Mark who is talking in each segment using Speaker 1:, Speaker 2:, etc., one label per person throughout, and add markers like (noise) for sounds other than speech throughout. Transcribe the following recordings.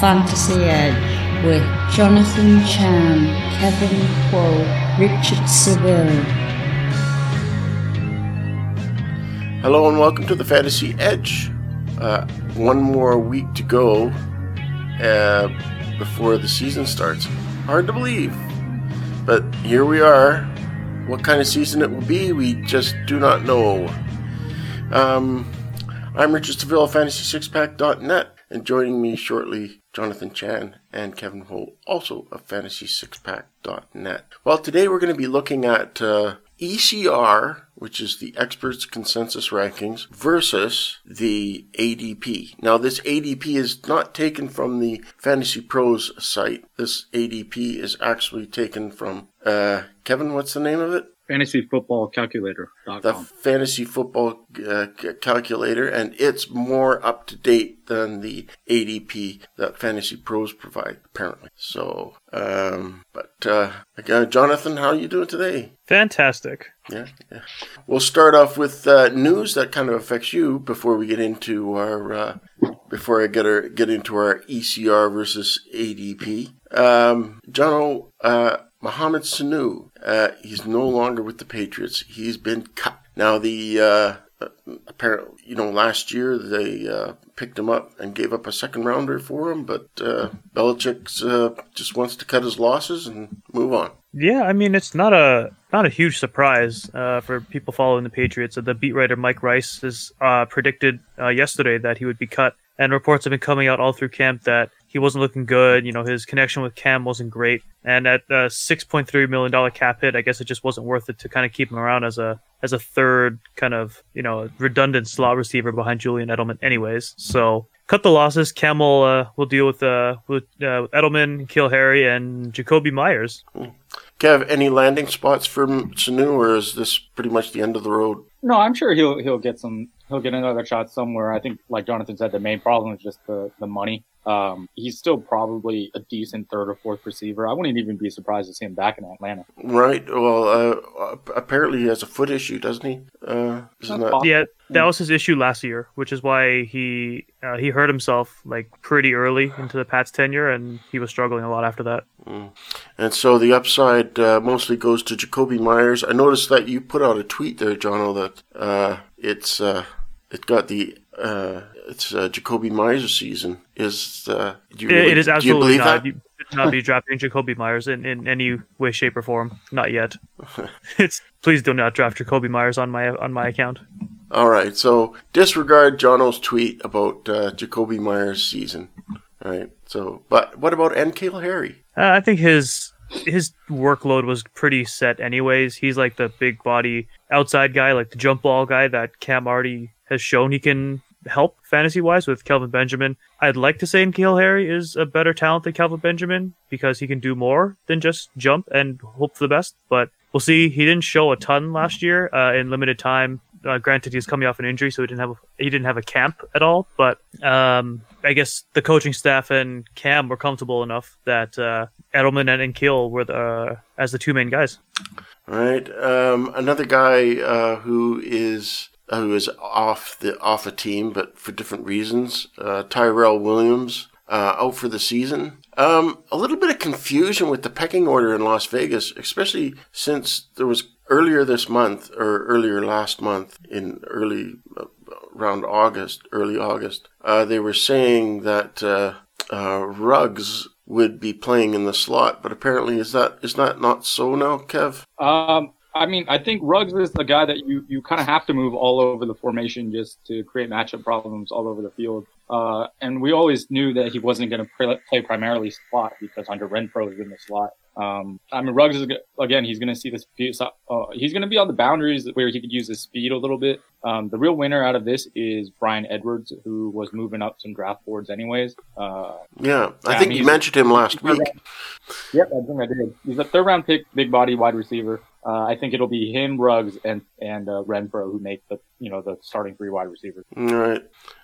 Speaker 1: Fantasy Edge with Jonathan Chan, Kevin Quo, Richard Seville.
Speaker 2: Hello and welcome to the Fantasy Edge. Uh, one more week to go uh, before the season starts. Hard to believe, but here we are. What kind of season it will be, we just do not know. Um, I'm Richard Seville FantasySixPack.net, and joining me shortly, Jonathan Chan and Kevin Holt, also of FantasySixPack.net. Well, today we're going to be looking at uh, ECR, which is the experts consensus rankings, versus the ADP. Now, this ADP is not taken from the Fantasy Pros site. This ADP is actually taken from, uh, Kevin, what's the name of it?
Speaker 3: fantasyfootballcalculator.com.
Speaker 2: the fantasy football uh, c- calculator, and it's more up to date than the ADP that Fantasy Pros provide, apparently. So, um, but uh, again, Jonathan, how are you doing today?
Speaker 4: Fantastic.
Speaker 2: Yeah, yeah. We'll start off with uh, news that kind of affects you before we get into our uh, before I get our, get into our ECR versus ADP. Um, Jono, uh, Mohamed Sanu, uh, he's no longer with the Patriots. He's been cut. Now the uh, apparently, you know, last year they uh, picked him up and gave up a second rounder for him, but uh, Belichick uh, just wants to cut his losses and move on.
Speaker 4: Yeah, I mean it's not a not a huge surprise uh, for people following the Patriots. The beat writer Mike Reiss has uh, predicted uh, yesterday that he would be cut, and reports have been coming out all through camp that he wasn't looking good. You know, his connection with Cam wasn't great, and at a six point three million dollar cap hit, I guess it just wasn't worth it to kind of keep him around as a as a third kind of you know redundant slot receiver behind Julian Edelman, anyways. So cut the losses. Cam will uh, will deal with uh, with uh, Edelman, N'Keal Harry, and Jakobi Meyers.
Speaker 2: Kev, any landing spots for Sanu, or is this pretty much the end of the road?
Speaker 3: No, I'm sure he'll he'll get some he'll get another shot somewhere. I think, like Jonathan said, the main problem is just the the money. Um, he's still probably a decent third or fourth receiver. I wouldn't even be surprised to see him back in Atlanta.
Speaker 2: Right. Well, uh, apparently he has a foot issue, doesn't he? Uh, isn't that?
Speaker 4: Yeah, that was his issue last year, which is why he uh, he hurt himself like pretty early into the Pats tenure, and he was struggling a lot after that.
Speaker 2: Mm. And so the upside uh, mostly goes to Jakobi Meyers. I noticed that you put out a tweet there, Jono, that uh, it's uh, it got the uh, it's uh, Jakobi Meyers season. Is uh, do you really-
Speaker 4: it is
Speaker 2: do you believe
Speaker 4: not.
Speaker 2: that?
Speaker 4: You should not be drafting Jakobi Meyers in, in any way, shape, or form. Not yet. (laughs) it's please do not draft Jakobi Meyers on my on my account.
Speaker 2: All right. So disregard Jono's tweet about uh, Jakobi Meyers season. All right. So, but what about N'Keal Harry?
Speaker 4: Uh, I think his his workload was pretty set anyways. He's like the big body outside guy, like the jump ball guy that Cam already has shown he can help fantasy wise with Kelvin Benjamin. I'd like to say N'Keal Harry is a better talent than Kelvin Benjamin because he can do more than just jump and hope for the best. But we'll see. He didn't show a ton last year uh, in limited time. Uh, granted, he's coming off an injury, so he didn't have a, he didn't have a camp at all. But um, I guess the coaching staff and Cam were comfortable enough that uh, Edelman and N'Keal were the uh, as the two main guys.
Speaker 2: All right. Um, another guy uh, who is who is off the off a team, but for different reasons. Uh, Tyrell Williams uh, out for the season. Um, a little bit of confusion with the pecking order in Las Vegas, especially since there was earlier this month or earlier last month in early uh, around August, early August. Uh, they were saying that uh, uh, Ruggs would be playing in the slot, but apparently is that is that not so now, Kev?
Speaker 3: Um, I mean, I think Ruggs is the guy that you, you kind of have to move all over the formation just to create matchup problems all over the field. Uh, and we always knew that he wasn't going to play, play primarily slot because Hunter Renfrow is in the slot. Um, I mean, Ruggs is again. He's going to see this. Uh, he's going to be on the boundaries where he could use his speed a little bit. Um, the real winner out of this is Bryan Edwards, who was moving up some draft boards anyways. Uh,
Speaker 2: Yeah, I
Speaker 3: Yeah, I
Speaker 2: think
Speaker 3: mean,
Speaker 2: you mentioned him last week.
Speaker 3: Yep, I think I did. He's a third round pick, big body wide receiver. Uh, I think it'll be him, Ruggs, and and uh, Renfrow who make the you know the starting three wide receivers.
Speaker 2: All right.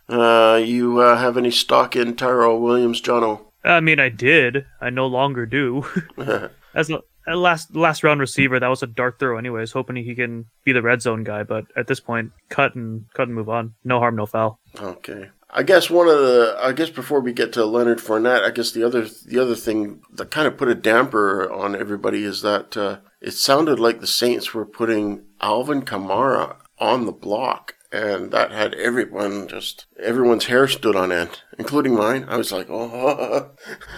Speaker 2: Uh, you uh, have any stock in Tyrell Williams, Jono?
Speaker 4: I mean, I did. I no longer do. (laughs) (laughs) As a, a last last round receiver, that was a dart throw, anyways. Hoping he can be the red zone guy, but at this point, cut and cut and move on. No harm, no foul.
Speaker 2: okay. I guess one of the I guess before we get to Leonard Fournette, I guess the other the other thing that kind of put a damper on everybody is that uh, it sounded like the Saints were putting Alvin Kamara on the block and that had everyone just everyone's hair stood on end, including mine. I was like, oh,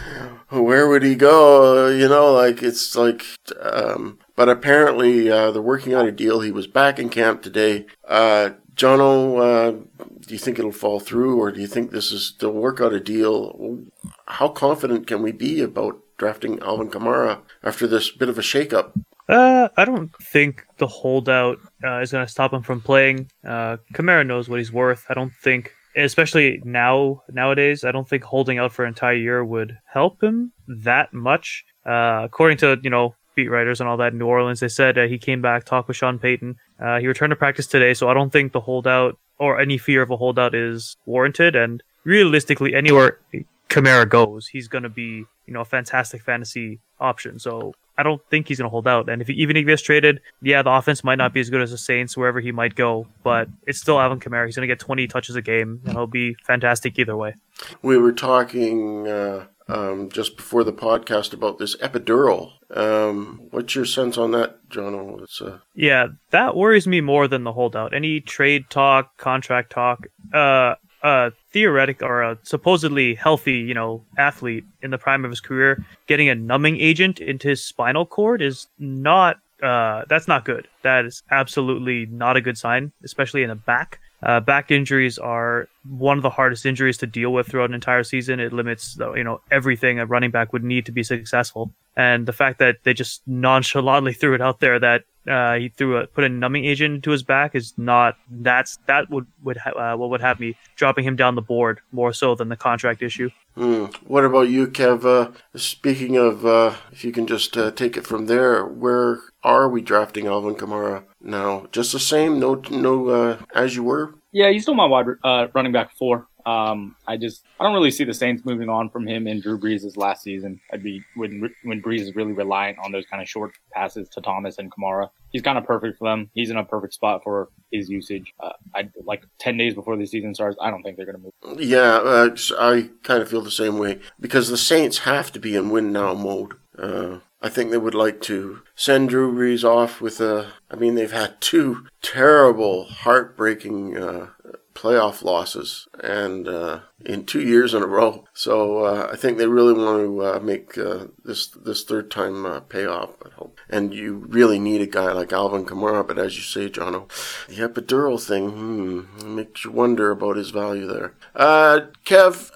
Speaker 2: (laughs) where would he go? You know, like it's like. Um, but apparently, uh, they're working on a deal. He was back in camp today. Uh, Jono, uh, do you think it'll fall through, or do you think this is they'll work out a deal? How confident can we be about drafting Alvin Kamara after this bit of a shakeup?
Speaker 4: Uh, I don't think the holdout uh, is going to stop him from playing. Uh, Kamara knows what he's worth. I don't think, especially now nowadays, I don't think holding out for an entire year would help him that much. Uh, according to you know beat writers and all that in New Orleans, they said uh, he came back, talked with Sean Payton. Uh, he returned to practice today, so I don't think the holdout or any fear of a holdout is warranted. And realistically, anywhere Kamara goes, he's going to be you know a fantastic fantasy option. So I don't think he's going to hold out. And if he, even if he gets traded, yeah, the offense might not be as good as the Saints wherever he might go, but it's still Alvin Kamara. He's going to get 20 touches a game, and he'll be fantastic either way.
Speaker 2: We were talking uh, um, just before the podcast about this epidural. Um, what's your sense on that, John? Uh...
Speaker 4: Yeah, that worries me more than the holdout. Any trade talk, contract talk. Uh, a theoretic or a supposedly healthy, you know, athlete in the prime of his career getting a numbing agent into his spinal cord is not uh, that's not good. That is absolutely not a good sign, especially in the back. Uh, back injuries are one of the hardest injuries to deal with throughout an entire season. It limits, you know, everything a running back would need to be successful. And the fact that they just nonchalantly (laughs) threw it out there that uh, he threw a put a numbing agent into his back is not that's that would would ha- uh, what would have me dropping him down the board more so than the contract issue.
Speaker 2: Mm. What about you, Kev? Uh, speaking of, uh, if you can just uh, take it from there, where are we drafting Alvin Kamara now? Just the same, no, no, uh, as you were.
Speaker 3: Yeah, he's still my wide running back four. Um, I just I don't really see the Saints moving on from him in Drew Brees' last season. I'd be when when Brees is really reliant on those kind of short passes to Thomas and Kamara. He's kind of perfect for them. He's in a perfect spot for his usage. Uh, I like ten days before the season starts. I don't think they're going to move.
Speaker 2: Yeah, uh, I kind of feel the same way because the Saints have to be in win now mode. Uh, I think they would like to send Drew Brees off with a. I mean, they've had two terrible, heartbreaking uh, playoff losses and uh, in two years in a row. So uh, I think they really want to uh, make uh, this this third time uh, pay off. I hope. And you really need a guy like Alvin Kamara. But as you say, Jono, the epidural thing hmm, makes you wonder about his value there. Uh, Kev,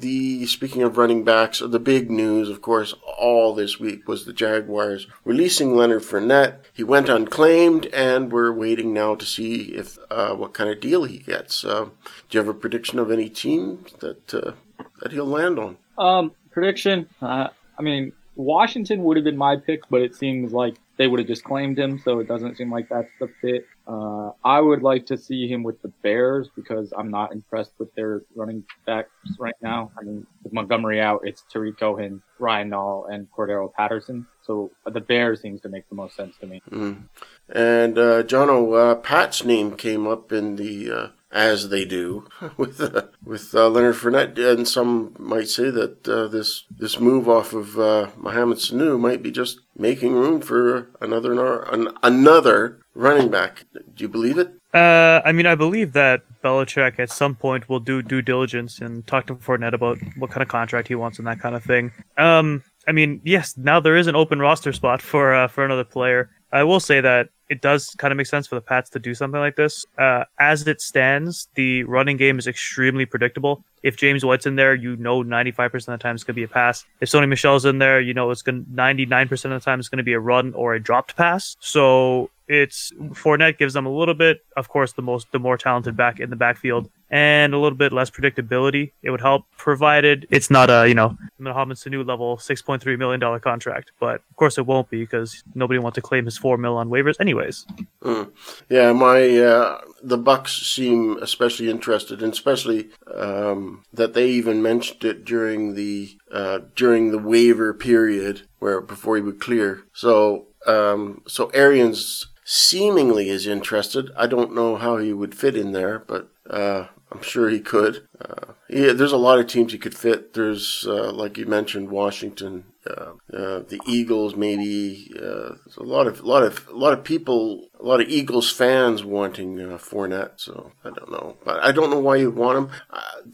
Speaker 2: the speaking of running backs, the big news, of course, all this week was the Jaguars releasing Leonard Fournette. He went unclaimed, and we're waiting now to see if what kind of deal he gets. Do you have a prediction of any team that uh, that he'll land on?
Speaker 3: Um, prediction. Uh, I mean, Washington would have been my pick, but it seems like they would have just claimed him, so it doesn't seem like that's the fit. Uh, I would like to see him with the Bears because I'm not impressed with their running backs right now. I mean, with Montgomery out, it's Tarik Cohen, Ryan Nall, and Cordarrelle Patterson. So the Bears seems to make the most sense to me.
Speaker 2: Mm. And uh, Jono, uh, Pat's name came up in the uh, as they do (laughs) with uh, with uh, Leonard Fournette, and some might say that uh, this this move off of uh, Mohamed Sanu might be just making room for another an, another running back. Do you believe it?
Speaker 4: Uh, I mean, I believe that Belichick at some point will do due diligence and talk to Fournette about what kind of contract he wants and that kind of thing. Um, I mean, yes, now there is an open roster spot (laughs) for uh, for another player. I will say that it does kind of make sense for the Pats to do something like this. Uh, as it stands, the running game is extremely predictable. If James White's in there, you know 95% of the time it's going to be a pass. If Sony Michel's in there, you know it's going 99% of the time it's going to be a run or a dropped pass. So it's Fournette gives them a little bit, of course, the most the more talented back in the backfield and a little bit less predictability. It would help, provided it's not a you know Mohamed Sanu level six point three million dollar contract. But of course, it won't be because nobody wants to claim his four mil on waivers, anyways.
Speaker 2: Mm. Yeah, my uh, the Bucs seem especially interested, and especially um, that they even mentioned it during the uh, during the waiver period where before he would clear. So um, so Arians seemingly is interested. I don't know how he would fit in there, but uh, I'm sure he could. Uh, yeah, there's a lot of teams he could fit. There's, uh, like you mentioned, Washington, uh, uh, the Eagles, maybe. Uh, a lot of, lot of, a lot of people, a lot of Eagles fans wanting uh, Fournette. So I don't know, but I don't know why you want him.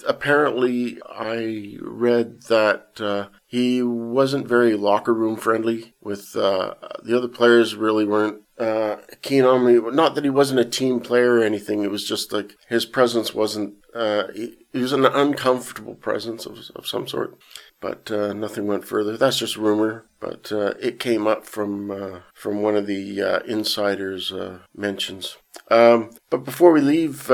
Speaker 2: Apparently, I read that he wasn't very locker room friendly with the other players. Really weren't uh, keen on me. Not that he wasn't a team player or anything. It was just like his presence wasn't. Uh, he, he was an uncomfortable presence of, of some sort but uh, nothing went further. That's just rumor, but uh, it came up from uh, from one of the uh, insiders' uh, mentions. Um, but before we leave,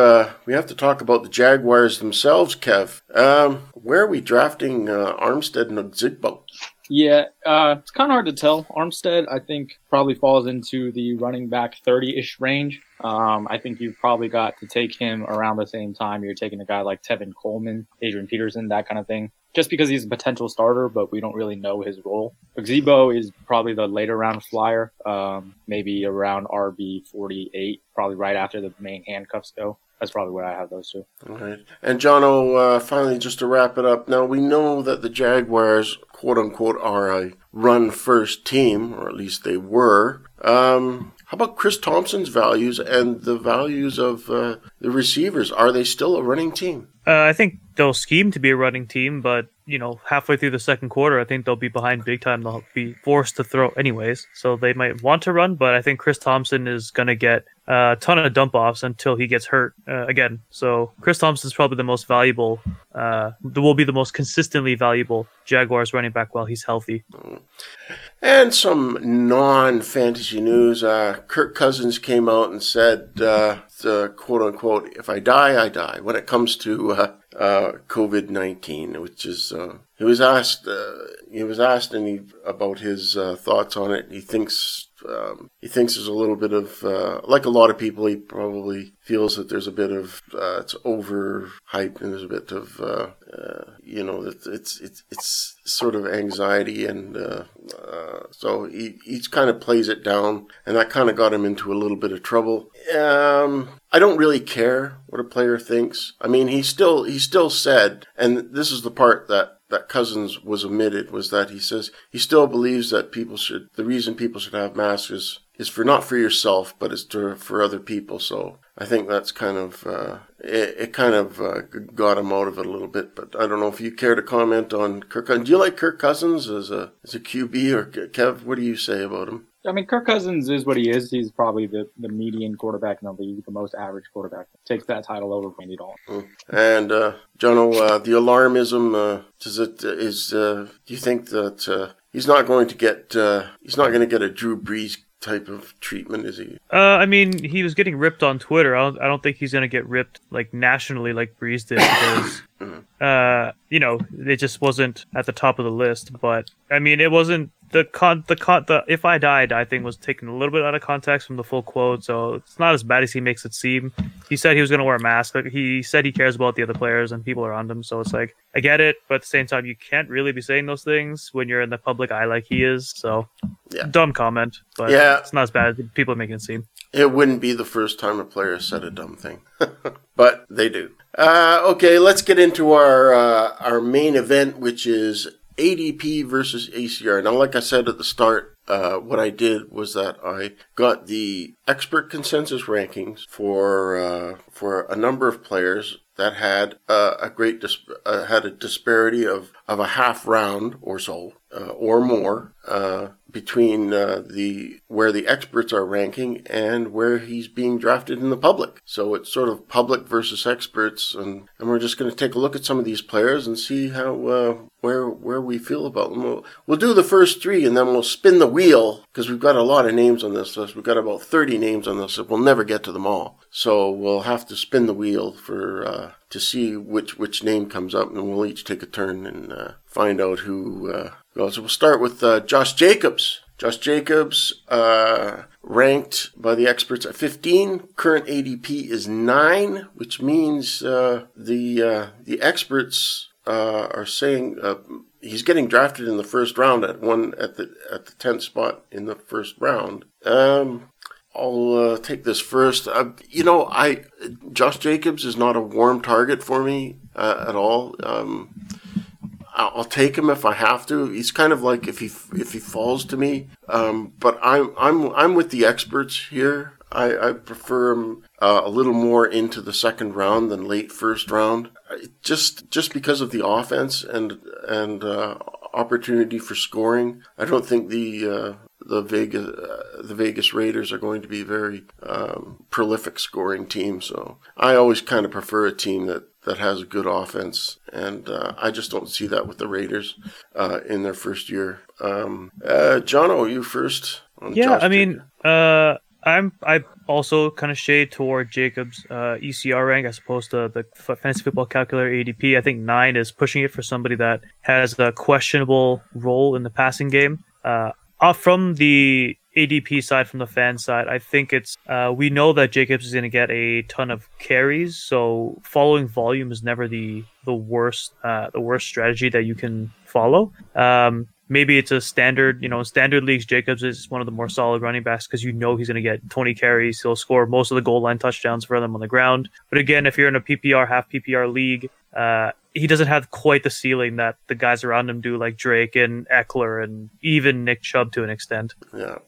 Speaker 2: we have to talk about the Jaguars themselves, Kev. Um, where are we drafting Armstead and Zigbo?
Speaker 3: Yeah, uh, it's kind of hard to tell. Armstead, I think, probably falls into the running back 30 ish range. Um, I think you've probably got to take him around the same time you're taking a guy like Tevin Coleman, Adrian Peterson, that kind of thing just because he's a potential starter, but we don't really know his role. Zebo is probably the later round flyer, um, maybe around RB 48, probably right after the main handcuffs go. That's probably where I have those two.
Speaker 2: All right. And Jono, uh, finally, just to wrap it up, now we know that the Jaguars, quote unquote, are a run first team, or at least they were. Um, how about Chris Thompson's values and the values of uh, the receivers? Are they still a running team?
Speaker 4: Uh, I think they'll scheme to be a running team, but you know, halfway through the second quarter, I think they'll be behind big time. They'll be forced to throw anyways, so they might want to run. But I think Chris Thompson is going to get a ton of dump offs until he gets hurt uh, again. So Chris Thompson is probably the most valuable. Uh, will be the most consistently valuable Jaguars running back while he's healthy.
Speaker 2: And some non-fantasy news. Uh, Kirk Cousins came out and said, uh, the quote unquote, "If I die, I die." When it comes to uh, uh COVID nineteen, which is uh, he was asked, uh, he was asked any about his thoughts on it. He thinks um, he thinks there's a little bit of, uh, like a lot of people, he probably feels that there's a bit of, uh, it's overhyped and there's a bit of, uh, uh you know, it's, it's, it's, it's sort of anxiety. And uh, uh, so he, he kind of plays it down and that kind of got him into a little bit of trouble. Um, I don't really care what a player thinks. I mean, he still, he still said, and this is the part that that Cousins was omitted was that he says he still believes that people should the reason people should have masks is, is for not for yourself but it's to, for other people. So I think that's kind of uh, it, it, kind of uh, got him out of it a little bit. But I don't know if you care to comment on Kirk. Do you like Kirk Cousins as a as a QB or Kev? What do you say about him?
Speaker 3: I mean, Kirk Cousins is what he is. He's probably the, the median quarterback in the league, the most average quarterback. Takes that title over Andy Dalton.
Speaker 2: Mm. And uh, Jono, uh, the alarmism uh, does it is? Uh, do you think that uh, he's not going to get uh, he's not going to get a Drew Brees type of treatment is he?
Speaker 4: Uh, I mean, he was getting ripped on Twitter. I don't, I don't think he's gonna get ripped like nationally like Brees did because, mm-hmm. uh, you know, it just wasn't at the top of the list. But I mean, it wasn't the con the con the if I died I think was taken a little bit out of context from the full quote, so it's not as bad as he makes it seem. He said he was going to wear a mask. Like he said he cares about the other players and people around him. So it's like I get it, but at the same time you can't really be saying those things when you're in the public eye like he is. So yeah. dumb comment, but yeah, it's not as bad as people are making it seem.
Speaker 2: It wouldn't be the first time a player said a dumb thing, (laughs) but they do. Uh, okay, let's get into our uh, our main event, which is ADP versus ECR. Now, like I said at the start, uh, what I did was that I got the expert consensus rankings for uh, for a number of players that had uh, a great dis- uh, had a disparity of of a half round or so or more between uh, the where the experts are ranking and where he's being drafted in the public. So it's sort of public versus experts, and, and we're just going to take a look at some of these players and see how uh, where where we feel about them. We'll, we'll do the first three, and then we'll spin the wheel because we've got a lot of names on this list. We've got about thirty names on this list. We'll never get to them all, so we'll have to spin the wheel for uh, to see which which name comes up, and we'll each take a turn and uh, find out who uh, goes. So we'll start with uh, Josh Jacobs. Josh Jacobs, uh, ranked by the experts at 15. Current ADP is 9, which means uh, the uh, the experts uh, are saying uh, he's getting drafted in the first round at one at the at the 10th spot in the first round. Um, I'll uh, take this first. Uh, you know, I Josh Jacobs is not a warm target for me uh, at all. Um, I'll take him if I have to. He's kind of like if he if he falls to me. Um, but I'm I'm I'm with the experts here. I, I prefer him uh, a little more into the second round than late first round, just just because of the offense and and uh, opportunity for scoring. I don't think the uh, the Vegas uh, the Vegas Raiders are going to be a very um, prolific scoring team. So I always kind of prefer a team that that has a good offense, and uh, I just don't see that with the Raiders uh, in their first year. Um, uh, Jono, you first.
Speaker 4: yeah, I mean, uh, I'm I also kind of shade toward Jacob's uh, ECR rank as opposed to the fantasy football calculator ADP. I think nine is pushing it for somebody that has a questionable role in the passing game. Uh, uh, from the ADP side, from the fan side, I think it's uh, we know that Jacobs is going to get a ton of carries, so following volume is never the the worst uh, the worst strategy that you can follow. Um, maybe it's a standard, you know, standard leagues. Jacobs is one of the more solid running backs because you know he's going to get 20 carries. He'll score most of the goal line touchdowns for them on the ground. But again, if you're in a PPR half PPR league, uh, he doesn't have quite the ceiling that the guys around him do, like Drake and Ekeler and even Nick Chubb to an extent.
Speaker 2: Yeah.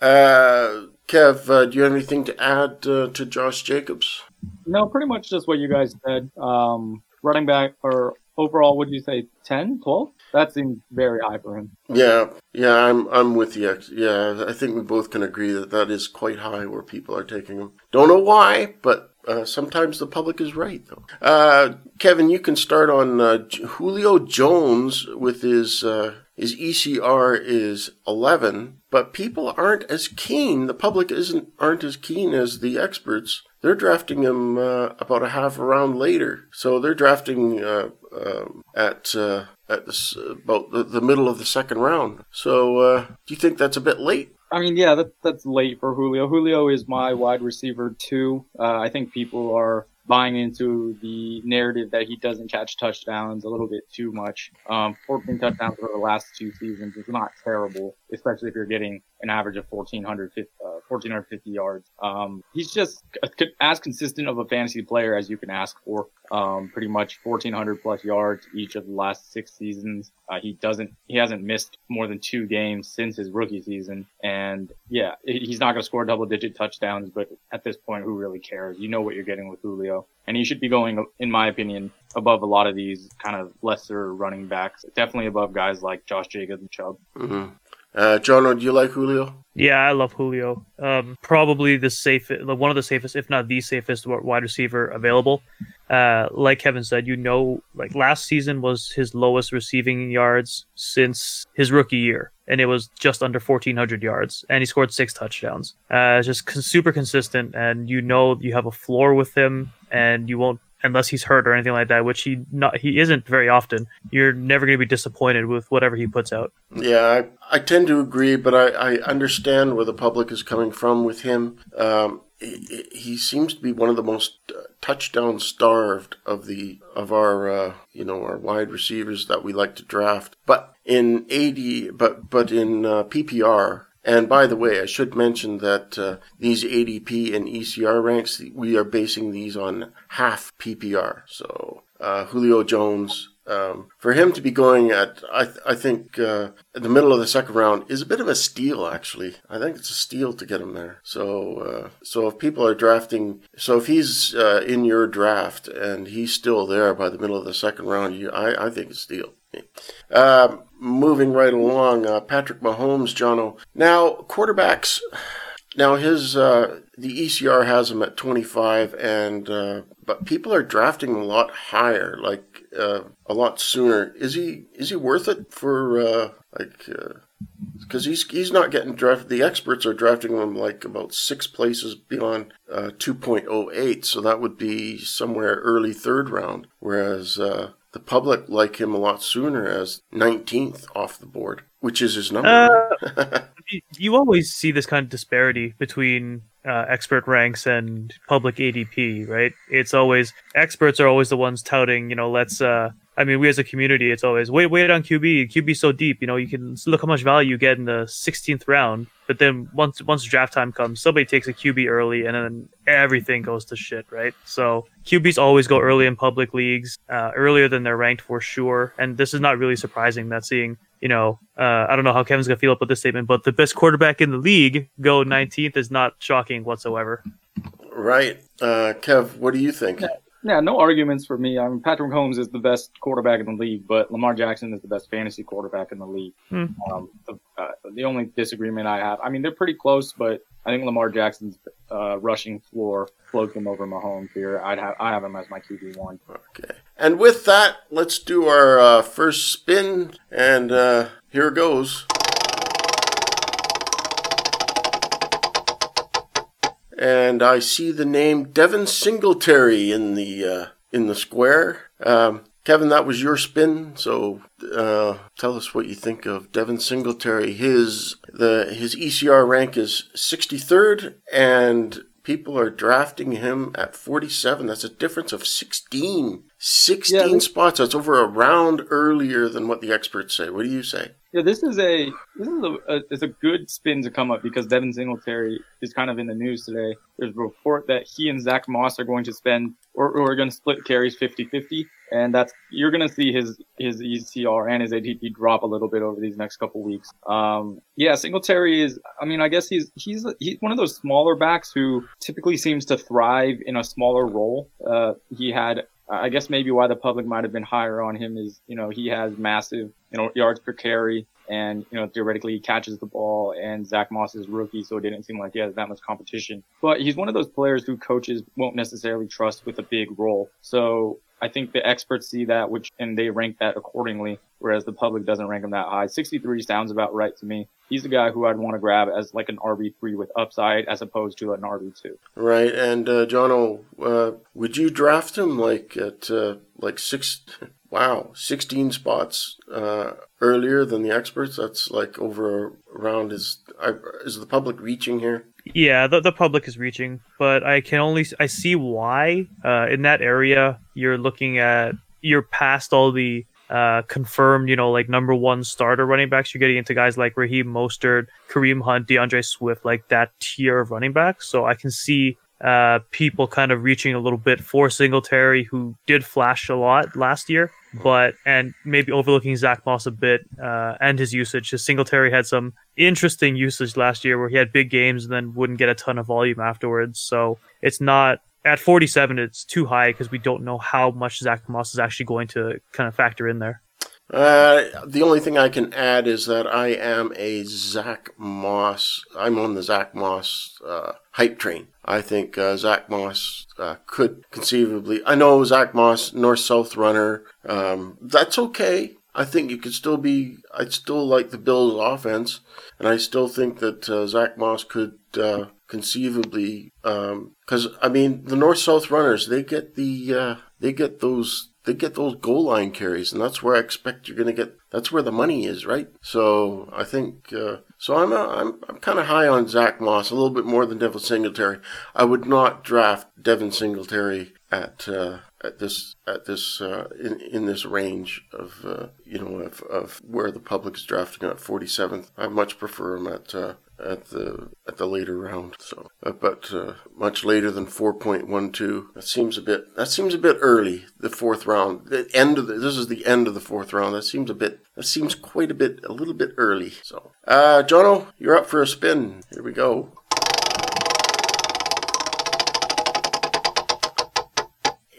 Speaker 2: Uh, Kev, uh, do you have anything to add uh, to Josh Jacobs?
Speaker 3: No, pretty much just what you guys said. Um, running back or overall, would you say 10, 12? That seems very high for him.
Speaker 2: Yeah, yeah, I'm I'm with you. Yeah, I think we both can agree that that is quite high where people are taking him. Don't know why, but uh, sometimes the public is right, though. Uh, Kevin, you can start on uh, Julio Jones with his uh, his ECR is 11, but people aren't as keen. The public isn't aren't as keen as the experts. They're drafting him uh, about a half a round later, so they're drafting at at the, about the, the, middle of the second round. So, do you think that's a bit late?
Speaker 3: I mean, yeah, that, that's late for Julio. Julio is my wide receiver too. Uh, I think people are buying into the narrative that he doesn't catch touchdowns a little bit too much. Um, 14 touchdowns over the last two seasons is not terrible, especially if you're getting an average of 1,450, uh, 1,450 yards. Um, he's just as consistent of a fantasy player as you can ask for. Um, pretty much 1,400 plus yards each of the last six seasons. Uh, he doesn't, he hasn't missed more than two games since his rookie season. And yeah, he's not going to score double digit touchdowns, but at this point, who really cares? You know what you're getting with Julio. And he should be going, in my opinion, above a lot of these kind of lesser running backs. Definitely above guys like Josh Jacobs and Chubb.
Speaker 2: Mm-hmm. Uh, John, do you like Julio?
Speaker 4: Yeah, I love Julio. Um, probably the safest, one of the safest, if not the safest wide receiver available. Uh, like Kevin said, you know, like last season was his lowest receiving yards since his rookie year, and it was just under 1,400 yards, and he scored six touchdowns. Uh, just super consistent, and you know you have a floor with him, and you won't unless he's hurt or anything like that, which he not he isn't very often. You're never going to be disappointed with whatever he puts out.
Speaker 2: Yeah, I, I tend to agree, but I, I understand where the public is coming from with him. Um, he, he seems to be one of the most uh, touchdown starved of the of our uh, you know our wide receivers that we like to draft. But in AD, but but in uh, PPR, and by the way, I should mention that uh, these ADP and ECR ranks, we are basing these on half PPR. So uh, Julio Jones, um, for him to be going at, I, th- I think, uh, the middle of the second round is a bit of a steal, actually. I think it's a steal to get him there. So, uh, so if people are drafting, so if he's uh, in your draft and he's still there by the middle of the second round, you, I, I think it's a steal. Um, moving right along, uh, Patrick Mahomes, Jono. Now, quarterbacks. Now his uh, the ECR has him at 25, and uh, but people are drafting a lot higher, like uh, a lot sooner. Is he is he worth it for uh, like? Because uh, he's he's not getting drafted. The experts are drafting him like about six places beyond uh, 2.08, so that would be somewhere early third round. Whereas the public like him a lot sooner as 19th off the board, which is his number.
Speaker 4: Uh, (laughs) you always see this kind of disparity between uh, expert ranks and public ADP, right? It's always experts are always the ones touting, you know, let's. Uh, I, I mean, we as a community, it's always wait, wait on QB. QB so deep, you know, you can look how much value you get in the 16th round. But then once once draft time comes, somebody takes a QB early, and then everything goes to shit, right? So QBs always go early in public leagues, uh, earlier than they're ranked for sure. And this is not really surprising that seeing, you know, uh, I don't know how Kevin's gonna feel about this statement, but the best quarterback in the league go 19th is not shocking whatsoever.
Speaker 2: Right, uh, Kev. What do you think?
Speaker 3: Yeah. Yeah, no arguments for me. I mean, Patrick Mahomes is the best quarterback in the league, but Lamar Jackson is the best fantasy quarterback in the league.
Speaker 4: Hmm.
Speaker 3: Um, the, uh, the only disagreement I have, I mean, they're pretty close, but I think Lamar Jackson's uh, rushing floor floats him over Mahomes here. I'd have I have him as my QB one.
Speaker 2: Okay, and with that, let's do our uh, first spin, and uh, here goes. And I see the name Devin Singletary in the uh, in the square. Um, Kevin, that was your spin, so uh, tell us what you think of Devin Singletary. His the his ECR rank is 63rd, and people are drafting him at 47. That's a difference of 16. 16
Speaker 3: Yeah,
Speaker 2: spots. That's over a round earlier than what the experts say. What do you say?
Speaker 3: Yeah, this is a this is a, a it's a good spin to come up because Devin Singletary is kind of in the news today. There's a report that he and Zach Moss are going to spend or, or are going to split carries 50-50, and that's you're going to see his his ECR and his ADP drop a little bit over these next couple weeks. Um, yeah, Singletary is. I mean, I guess he's he's he's one of those smaller backs who typically seems to thrive in a smaller role. Uh, he had I guess maybe why the public might have been higher on him is, you know, he has massive, you know, yards per carry and, you know, theoretically he catches the ball and Zach Moss is rookie, so it didn't seem like he has that much competition. But he's one of those players who coaches won't necessarily trust with a big role. So I think the experts see that, which, and they rank that accordingly, whereas the public doesn't rank him that high. 63 sounds about right to me. He's the guy who I'd want to grab as like an RB3 with upside as opposed to an RB2.
Speaker 2: Right, and uh, Jono, uh, would you draft him like at uh, like six? Wow, sixteen spots uh, earlier than the experts. That's like over around. Is is the public reaching here?
Speaker 4: Yeah, the, the public is reaching, but I can only I see why. Uh, in that area, you're looking at you're past all the uh, confirmed, you know, like number one starter running backs. You're getting into guys like Raheem Mostert, Kareem Hunt, D'Andre Swift, like that tier of running backs. So I can see uh, people kind of reaching a little bit for Singletary, who did flash a lot last year, but and maybe overlooking Zach Moss a bit uh, and his usage. His Singletary had some interesting usage last year where he had big games and then wouldn't get a ton of volume afterwards. So it's not at 47, it's too high because we don't know how much Zach Moss is actually going to kind of factor in there.
Speaker 2: Uh, the only thing I can add is that I am a Zach Moss. I'm on the Zach Moss uh, hype train. I think uh, Zach Moss uh, could conceivably. I know Zach Moss, north south runner. Um, that's okay. I think you could still be. I still like the Bills' offense, and I still think that uh, Zach Moss could conceivably. Because I mean, the north south runners they get the they get those they get those goal line carries, and that's where I expect you're going to get. That's where the money is, right? So I think. Uh, so I'm uh, I'm I'm kind of high on Zach Moss, a little bit more than Devin Singletary. I would not draft Devin Singletary at uh, at this at this uh, in in this range of uh, you know of, of where the public is drafting at 47th. I much prefer him at uh, at the at the later round. So, uh, but uh, much later than 4.12. That seems a bit. That seems a bit early. The fourth round. The end of the, this is the end of the fourth round. That seems a bit. That seems quite a bit. A little bit early. So, uh, Jono, you're up for a spin. Here we go.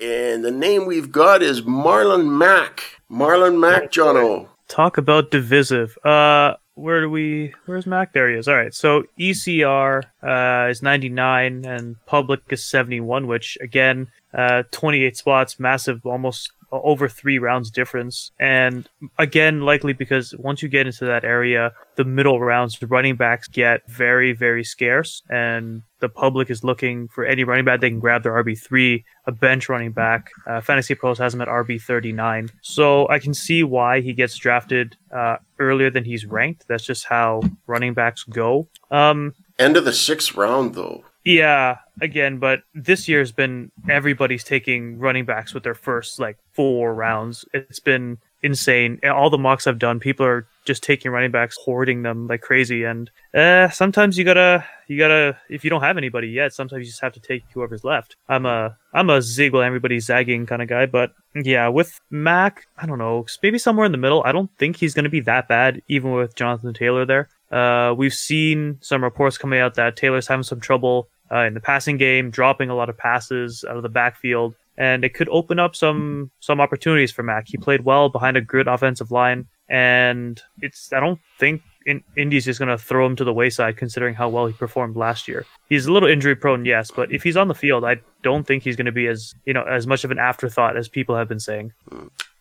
Speaker 2: And the name we've got is Marlon Mack. Marlon Mack, Jono.
Speaker 4: Talk about divisive. Uh, where do we? Where's Mack? There he is. All right. So ECR uh, is 99 and public is 71, which again, uh, 28 spots, massive, almost over three rounds difference. And again, likely because once you get into that area, the middle rounds, the running backs get very, very scarce, and the public is looking for any running back they can grab their RB3, a bench running back. Uh, Fantasy Pros has him at RB39. So I can see why he gets drafted uh, earlier than he's ranked. That's just how running backs go. Um,
Speaker 2: End of the sixth round, though.
Speaker 4: yeah, again, but this year's been everybody's taking running backs with their first like four rounds. It's been insane. All the mocks I've done, people are just taking running backs, hoarding them like crazy. And uh, sometimes you gotta, you gotta, if you don't have anybody yet, sometimes you just have to take whoever's left. I'm a, I'm a while everybody's zagging kind of guy. But yeah, with Mack, I don't know, maybe somewhere in the middle. I don't think he's gonna be that bad, even with Jonathan Taylor there. Uh, we've seen some reports coming out that Taylor's having some trouble uh, in the passing game, dropping a lot of passes out of the backfield and it could open up some some opportunities for Mack. He played well behind a good offensive line, and it's I don't think in, Indy's just going to throw him to the wayside considering how well he performed last year. He's a little injury prone, yes, but if he's on the field, I don't think he's going to be as you know as much of an afterthought as people have been saying.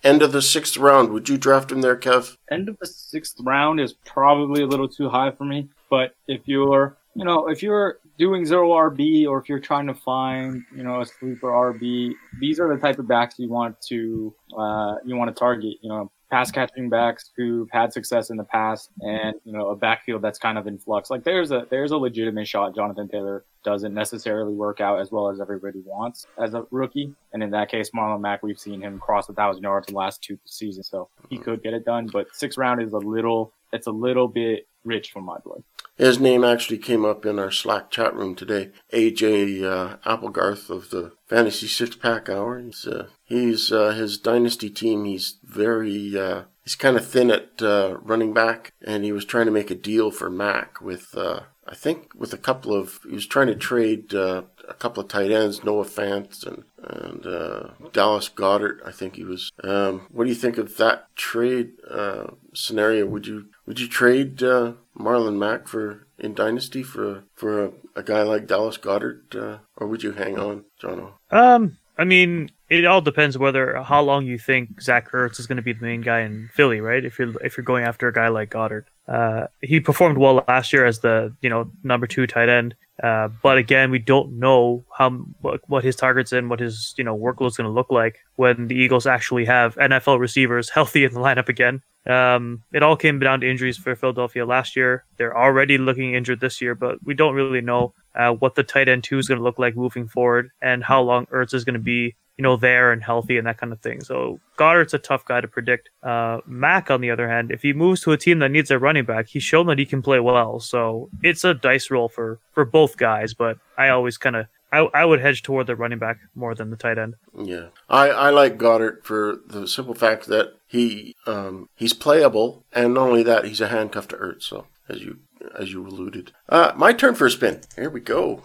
Speaker 2: End of the sixth round, would you draft him there, Kev?
Speaker 3: End of the sixth round is probably a little too high for me, but if you're you know if you're doing zero RB or if you're trying to find, you know, a sleeper RB, these are the type of backs you want to uh, you want to target. You know, pass catching backs who've had success in the past, and you know, a backfield that's kind of in flux. Like there's a there's a legitimate shot. Jonathan Taylor doesn't necessarily work out as well as everybody wants as a rookie, and in that case, Marlon Mack, we've seen him cross a thousand yards the last two seasons, so he could get it done. But six round is a little it's a little bit rich for my blood.
Speaker 2: His name actually came up in our Slack chat room today. AJ uh, Applegarth of the Fantasy Six Pack Hour. He's, uh, he's uh, his dynasty team. He's very uh, he's kind of thin at uh, running back, and he was trying to make a deal for Mack with uh, I think with a couple of he was trying to trade a couple of tight ends, Noah Fant and and uh, Dallas Goedert. I think he was. Um, what do you think of that trade uh, scenario? Would you would you trade uh, Marlon Mack for in Dynasty for for a, a guy like Dallas Goedert, uh, or would you hang on, Jono?
Speaker 4: Um, I mean, it all depends whether how long you think Zach Ertz is going to be the main guy in Philly, right? If you're if you're going after a guy like Goedert, uh, he performed well last year as the you know number two tight end. Uh, but again, we don't know how what, his targets and what his you know workload is going to look like when the Eagles actually have NFL receivers (laughs) healthy in the lineup again. Um, it all came down to injuries for Philadelphia last year. They're already looking injured this year, but we don't really know uh, what the tight end two is going to look like moving forward and how long Ertz is going to be, you know, there and healthy and that kind of thing. So Goedert's a tough guy to predict. Uh, Mack, on the other hand, if he moves to a team that needs a running back, he's shown that he can play well. So it's a dice roll for for both guys. But I always kind of I, I would hedge toward the running back more than the tight end.
Speaker 2: Yeah, I, I like Goedert for the simple fact that he um, he's playable, and not only that, he's a handcuff to Ertz. So as you as you alluded, uh, my turn for a spin. Here we go.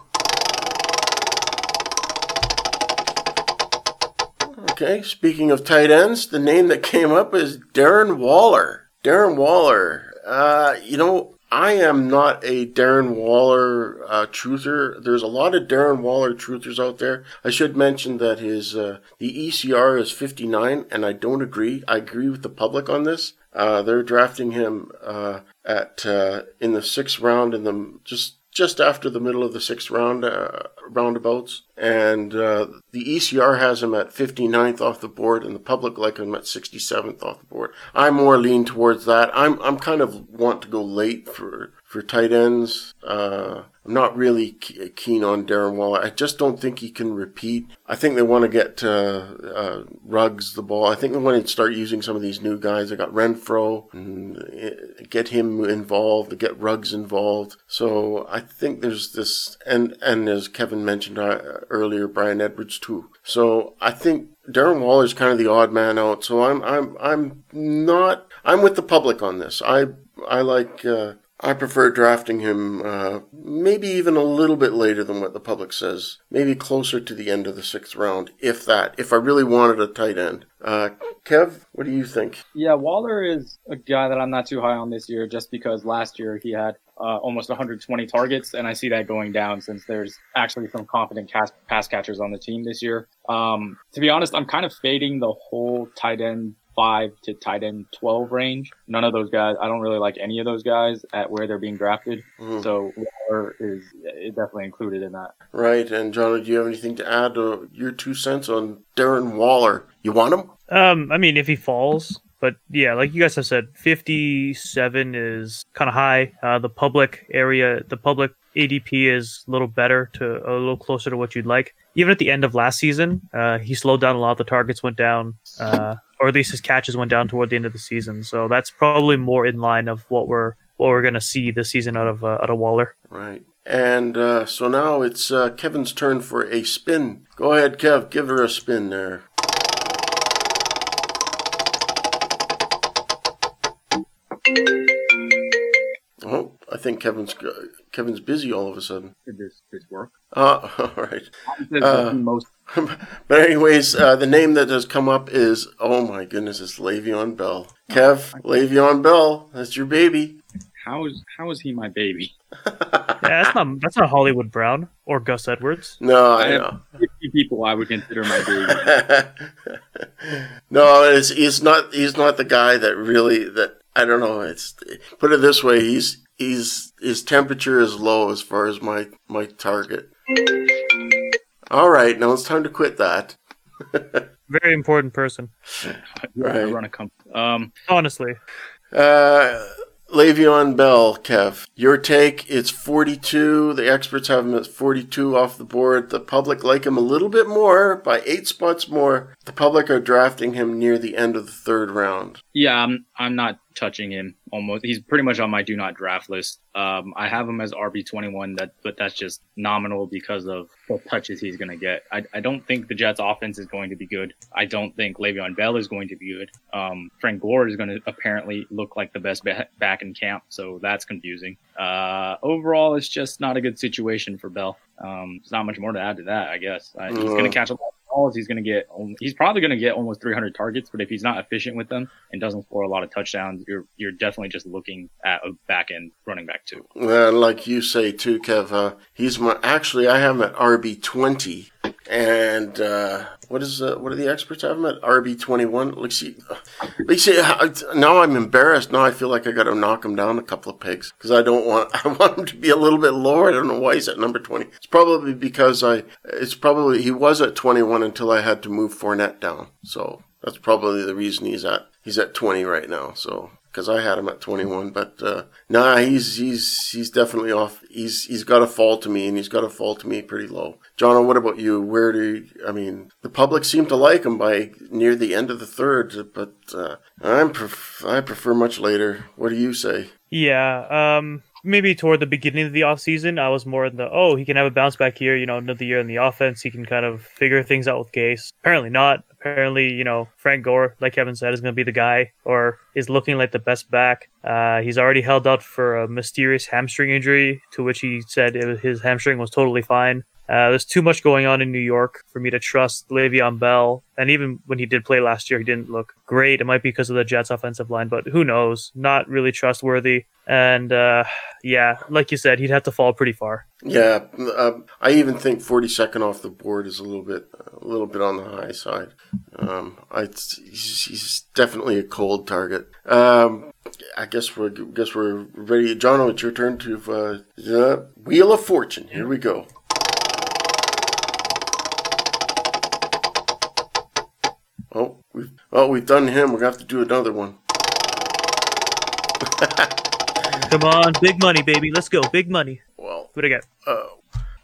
Speaker 2: Okay, speaking of tight ends, the name that came up is Darren Waller. Darren Waller. Uh, you know, I am not a Darren Waller uh, truther. There's a lot of Darren Waller truthers out there. I should mention that his uh, the ECR is 59, and I don't agree. I agree with the public on this. Uh, they're drafting him uh, at uh, in the sixth round, in the just just after the middle of the sixth round uh, roundabouts. And uh, the ECR has him at 59th off the board, and the public like him at 67th off the board. I'm more lean towards that. I'm I'm kind of want to go late for for tight ends. Uh, I'm not really keen on Darren Waller. I just don't think he can repeat. I think they want to get uh, uh, Ruggs the ball. I think they want to start using some of these new guys. They got Renfrow and uh, get him involved, get Ruggs involved. So I think there's this, and and as Kevin mentioned uh, earlier, Bryan Edwards too. So I think Darren Waller is kind of the odd man out. So I'm I'm I'm not I'm with the public on this. I I like uh, I prefer drafting him uh, maybe even a little bit later than what the public says. Maybe closer to the end of the sixth round, if that. If I really wanted a tight end. Uh, Kev, what do you think?
Speaker 3: Yeah, Waller is a guy that I'm not too high on this year, just because last year he had uh, almost 120 targets, and I see that going down since there's actually some confident cast, pass catchers on the team this year. Um, to be honest, I'm kind of fading the whole tight end five to tight end 12 range. None of those guys, I don't really like any of those guys at where they're being drafted. Mm. So Waller is definitely included in that.
Speaker 2: Right. And John, do you have anything to add to your two cents on Darren Waller? You want him?
Speaker 4: Um, I mean, if he falls, but yeah, like you guys have said, 57 is kind of high. Uh, the public area, the public ADP is a little better to a little closer to what you'd like. Even at the end of last season, uh, he slowed down a lot. The targets went down, uh, or at least his catches went down toward the end of the season. So that's probably more in line of what we're what we're gonna see this season out of uh, out of Waller.
Speaker 2: Right. And uh, so now it's uh, Kevin's turn for a spin. Go ahead, Kev. Give her a spin there. Oh, I think Kevin's Kevin's busy all of a sudden.
Speaker 3: Did this, this work?
Speaker 2: Uh, (laughs) all right. Uh,
Speaker 3: most (laughs)
Speaker 2: but anyways, uh, the name that has come up is oh my goodness, it's Le'Veon Bell. Kev, Le'Veon Bell, that's your baby.
Speaker 3: how is how is he my baby? (laughs)
Speaker 4: Yeah, that's not that's not Hollywood Brown or Gus Edwards.
Speaker 2: No, I
Speaker 3: I have
Speaker 2: know.
Speaker 3: 50 people I would consider my baby.
Speaker 2: no, it's, he's not. He's not the guy that really. That I don't know. It's put it this way. He's he's his temperature is low as far as my my target. All right, now it's time to quit that. (laughs)
Speaker 4: Very important person,
Speaker 3: I
Speaker 2: Right.
Speaker 3: run a company. Um,
Speaker 4: honestly.
Speaker 2: Uh, Le'Veon Bell, Kev. Your take? It's forty-two. The experts have him at forty-two off the board. The public like him a little bit more by eight spots more. The public are drafting him near the end of the third round.
Speaker 3: yeah, I'm I'm not touching him. Almost, he's pretty much on my do not draft list. Um, I have him as RB 21. That, but that's just nominal because of the touches he's going to get. I, I don't think the Jets' offense is going to be good. I don't think Le'Veon Bell is going to be good. Um, Frank Gore is going to apparently look like the best ba- back in camp, so that's confusing. Uh, overall, it's just not a good situation for Bell. Um, there's not much more to add to that, I guess. Uh, he's going to catch a lot balls. He's going to get, he's probably going to get almost 300 targets, but if he's not efficient with them and doesn't score a lot of touchdowns, you're you're definitely just looking at a back end running back too.
Speaker 2: Like you say too, Kev. Uh, he's my actually. I have at RB twenty, and uh, what is uh, what do the experts have him at RB twenty one? Let's see. Let's see. Now I'm embarrassed. Now I feel like I got to knock him down a couple of pegs because I don't want. (laughs) I want him to be a little bit lower. I don't know why he's at number twenty. It's probably because I. It's probably he was at twenty one until I had to move Fournette down. So that's probably the reason he's at he's at twenty right now. So because I had him at 21. But uh, nah, he's he's he's definitely off. He's he's got to fall to me, and he's got to fall to me pretty low. John, what about you? Where do you, I mean the public seem to like him by near the end of the third, but uh, I'm pref- I prefer much later. What do you say?
Speaker 4: Yeah, um, maybe toward the beginning of the offseason, I was more in the, oh, he can have a bounce back here, you know, another year in the offense. He can kind of figure things out with Gase. Apparently not. Apparently, you know, Frank Gore, like Kevin said, is going to be the guy or is looking like the best back. Uh, he's already held out for a mysterious hamstring injury, to which he said it his hamstring was totally fine. Uh, there's too much going on in New York for me to trust Le'Veon Bell. And even when he did play last year, he didn't look great. It might be because of the Jets' offensive line, but who knows? Not really trustworthy. And uh, yeah, like you said, he'd have to fall pretty far.
Speaker 2: Yeah, um, I even think 42nd off the board is a little bit a little bit on the high side. Um, I he's, he's definitely a cold target. Um, I guess we're guess we're ready. John, it's your turn to uh, the Wheel of Fortune. Here we go. Oh, we've oh we've done him. We're gonna have to do another one. (laughs)
Speaker 4: Come on, big money, baby. Let's go. Big money.
Speaker 2: Well,
Speaker 4: What do I get?
Speaker 2: uh,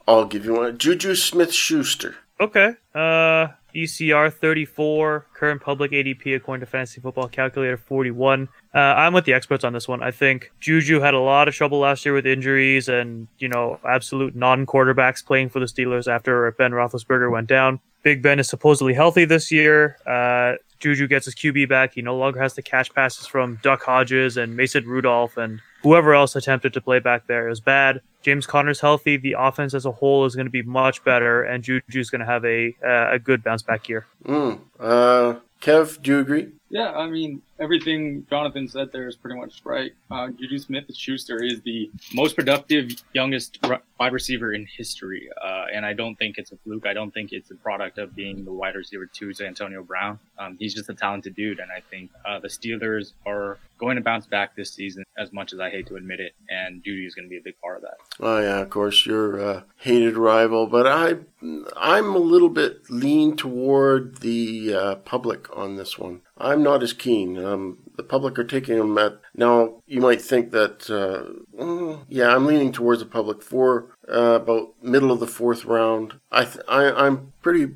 Speaker 2: I'll give you one. Juju Smith Schuster.
Speaker 4: Okay. Uh, ECR 34, current public ADP according to Fantasy Football Calculator 41. Uh, I'm with the experts on this one. I think Juju had a lot of trouble last year with injuries and, you know, absolute non quarterbacks playing for the Steelers after Ben Roethlisberger went down. Big Ben is supposedly healthy this year. Uh, Juju gets his QB back. He no longer has to catch passes from Duck Hodges and Mason Rudolph and whoever else attempted to play back there. It was bad. James Conner's healthy. The offense as a whole is going to be much better, and Juju's going to have a uh, a good bounce back year.
Speaker 2: Mm. Uh, Kev, do you agree?
Speaker 3: Yeah, I mean everything Jonathan said there is pretty much right. Uh, Juju Smith-Schuster is the most productive youngest wide receiver in history, uh, and I don't think it's a fluke. I don't think it's a product of being the wide receiver to Antonio Brown. Um, he's just a talented dude, and I think uh, the Steelers are going to bounce back this season. As much as I hate to admit it, and Juju is going to be a big part of that.
Speaker 2: Oh yeah, of course, your hated rival, but I, I'm a little bit lean toward the uh, public on this one. I'm not as keen. Um, the public are taking them at now. You might think that, uh, mm, yeah, I'm leaning towards the public for uh, about middle of the fourth round. I, th- I I'm pretty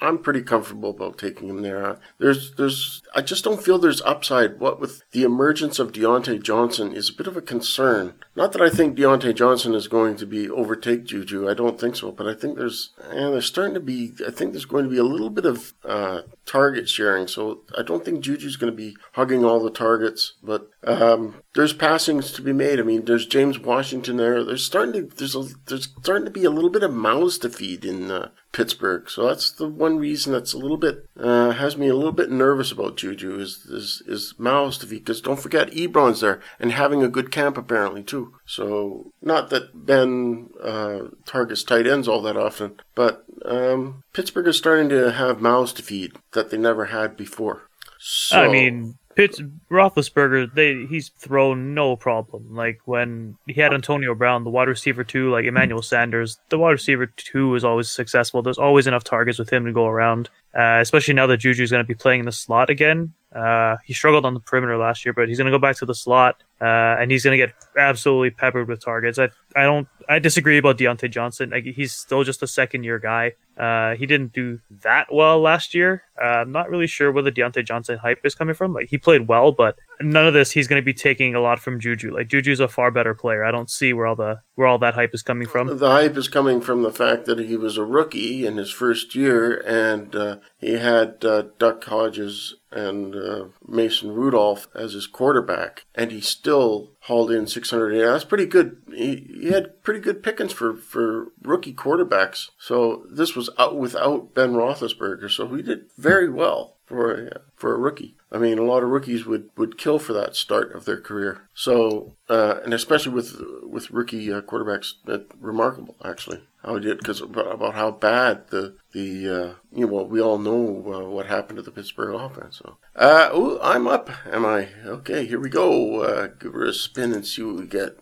Speaker 2: I'm pretty comfortable about taking him there. There's, there's, I just don't feel there's upside. What with the emergence of Diontae Johnson is a bit of a concern. Not that I think Diontae Johnson is going to be overtake Juju. I don't think so. But I think there's, and there's starting to be. I think there's going to be a little bit of uh, target sharing. So I don't think Juju's going to be hugging all the targets. But um, there's passings to be made. I mean, there's James Washington there. There's starting to there's a, there's starting to be a little bit of mouths to feed in uh, Pittsburgh. So that's the one reason that's a little bit uh, has me a little bit nervous about Juju is is, is mouths to feed because don't forget Ebron's there and having a good camp apparently too. So, not that Ben uh, targets tight ends all that often, but um, Pittsburgh is starting to have mouths to feed that they never had before. So,
Speaker 4: I mean, Pitts Roethlisberger, they he's thrown no problem. Like when he had Antonio Brown, the wide receiver two, like Emmanuel Sanders, the wide receiver two is always successful. There's always enough targets with him to go around. Uh, especially now that Juju's going to be playing in the slot again. Uh, he struggled on the perimeter last year, but he's going to go back to the slot, uh, and he's going to get absolutely peppered with targets. I, I don't, I disagree about Diontae Johnson. Like, he's still just a second year guy. Uh, he didn't do that well last year. Uh, I'm not really sure where the Diontae Johnson hype is coming from. Like, he played well, but none of this he's going to be taking a lot from Juju. Like, Juju's a far better player. I don't see where all the where all that hype is coming from.
Speaker 2: The hype is coming from the fact that he was a rookie in his first year, and uh, he had Duck Hodges and uh, Mason Rudolph as his quarterback, and he hauled in 600. Yeah, that's pretty good. He, he, had pretty good pickings for, for rookie quarterbacks. So this was out without Ben Roethlisberger, so he did very well for a, for a rookie. I mean, a lot of rookies would, would kill for that start of their career. So, uh, and especially with with rookie uh, quarterbacks, that remarkable actually how did because about, how bad the the uh, you know well, we all know uh, what happened to the Pittsburgh offense. So, uh, ooh, I'm up. Am I okay? Here we go. Uh, give her a spin and see what we get.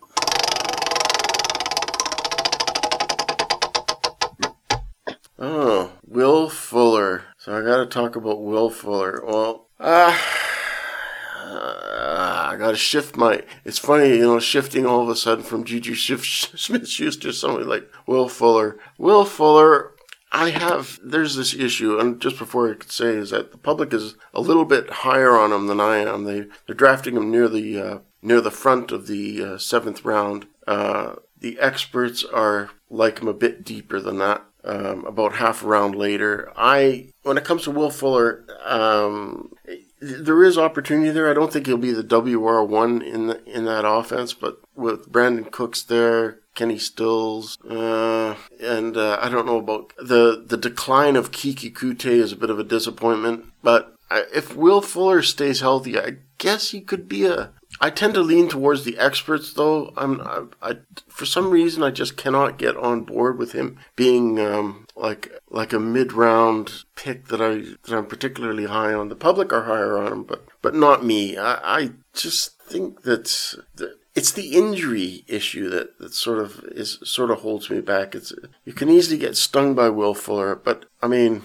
Speaker 2: Oh, Will Fuller. So I got to talk about Will Fuller. Well, ah. Uh, (sighs) I gotta shift my. It's funny, you know, shifting all of a sudden from Juju Smith Schuster to somebody like Will Fuller. Will Fuller, I have. There's this issue, and just before I could say is that the public is a little bit higher on him than I am. They they're drafting him near the uh, near the front of the uh, seventh round. Uh, the experts are like him a bit deeper than that um, about half a round later. I, when it comes to Will Fuller, um, there is opportunity there. I don't think he'll be the WR one in the, in that offense, but with Brandin Cooks there, Kenny Stills, uh, and uh, I don't know about the the decline of Keke Coutee is a bit of a disappointment. But if Will Fuller stays healthy, I guess he could be a I tend to lean towards the experts, though. I'm, I, I, for some reason, I just cannot get on board with him being um, like like a mid round pick that I that I'm particularly high on. The public are higher on him, but but not me. I, I just think that, that it's the injury issue that, that sort of is sort of holds me back. It's you can easily get stung by Will Fuller, but I mean,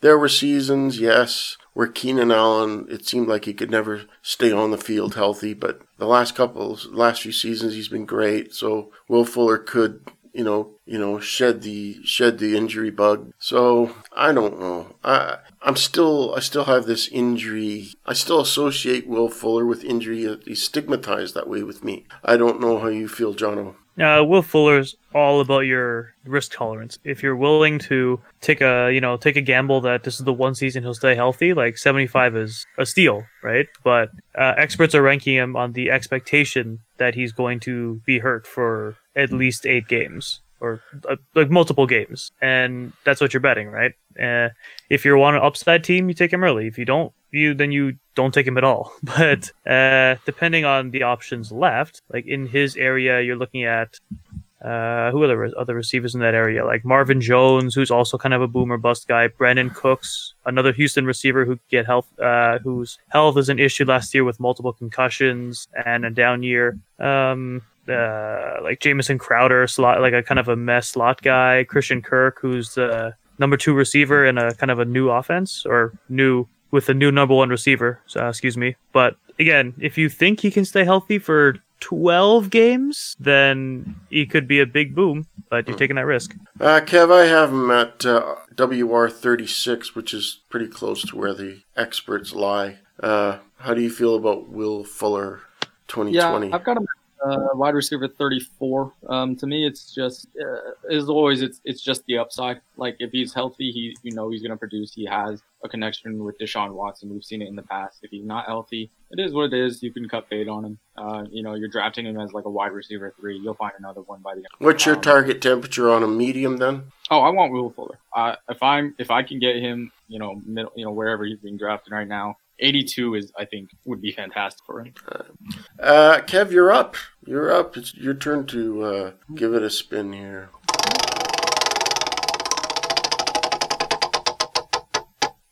Speaker 2: there were seasons, yes, where Keenan Allen, it seemed like he could never stay on the field healthy, but the last couple, last few seasons, he's been great. So Will Fuller could, you know, you know, shed the shed the injury bug. So I don't know. I I'm still I still have this injury. I still associate Will Fuller with injury. He's stigmatized that way with me. I don't know how you feel, Jono.
Speaker 4: Uh, Will Fuller's all about your risk tolerance. If you're willing to take a, you know, take a gamble that this is the one season he'll stay healthy, like 75 is a steal, right? But uh, experts are ranking him on the expectation that he's going to be hurt for at least eight games or uh, like multiple games, and that's what you're betting, right? Uh, if you want an upside team, you take him early. If you don't, you then you don't take him at all. (laughs) But uh, depending on the options left, like in his area, you're looking at uh, who are the other receivers in that area? Like Marvin Jones, who's also kind of a boomer bust guy. Brandin Cooks, another Houston receiver who get health, uh, whose health is an issue last year with multiple concussions and a down year. Um, uh, like Jamison Crowder, slot, like a kind of a mess slot guy. Christian Kirk, who's the number two receiver in a kind of a new offense or new with a new number one receiver. So, uh, excuse me. But again, if you think he can stay healthy for 12 games, then he could be a big boom, but you're taking that risk.
Speaker 2: Uh, Kev, I have him at uh, WR36, which is pretty close to where the experts lie. Uh, how do you feel about Will Fuller 2020?
Speaker 3: Yeah, I've got him uh, wide receiver 34. Um, to me, it's just uh, as always, it's it's just the upside. Like if he's healthy, he you know he's going to produce. He has a connection with Deshaun Watson. We've seen it in the past. If he's not healthy, it is what it is. You can cut bait on him. Uh, you know, you're drafting him as like a wide receiver three. You'll find another one by the end.
Speaker 2: What's your
Speaker 3: Um,
Speaker 2: target temperature on a medium then?
Speaker 3: Oh, I want Will Fuller. Uh, if I'm if I can get him, you know, middle, you know, wherever he's being drafted right now, 82 is I think would be fantastic for him.
Speaker 2: Uh, Kev, you're up. You're up. It's your turn to uh, give it a spin here.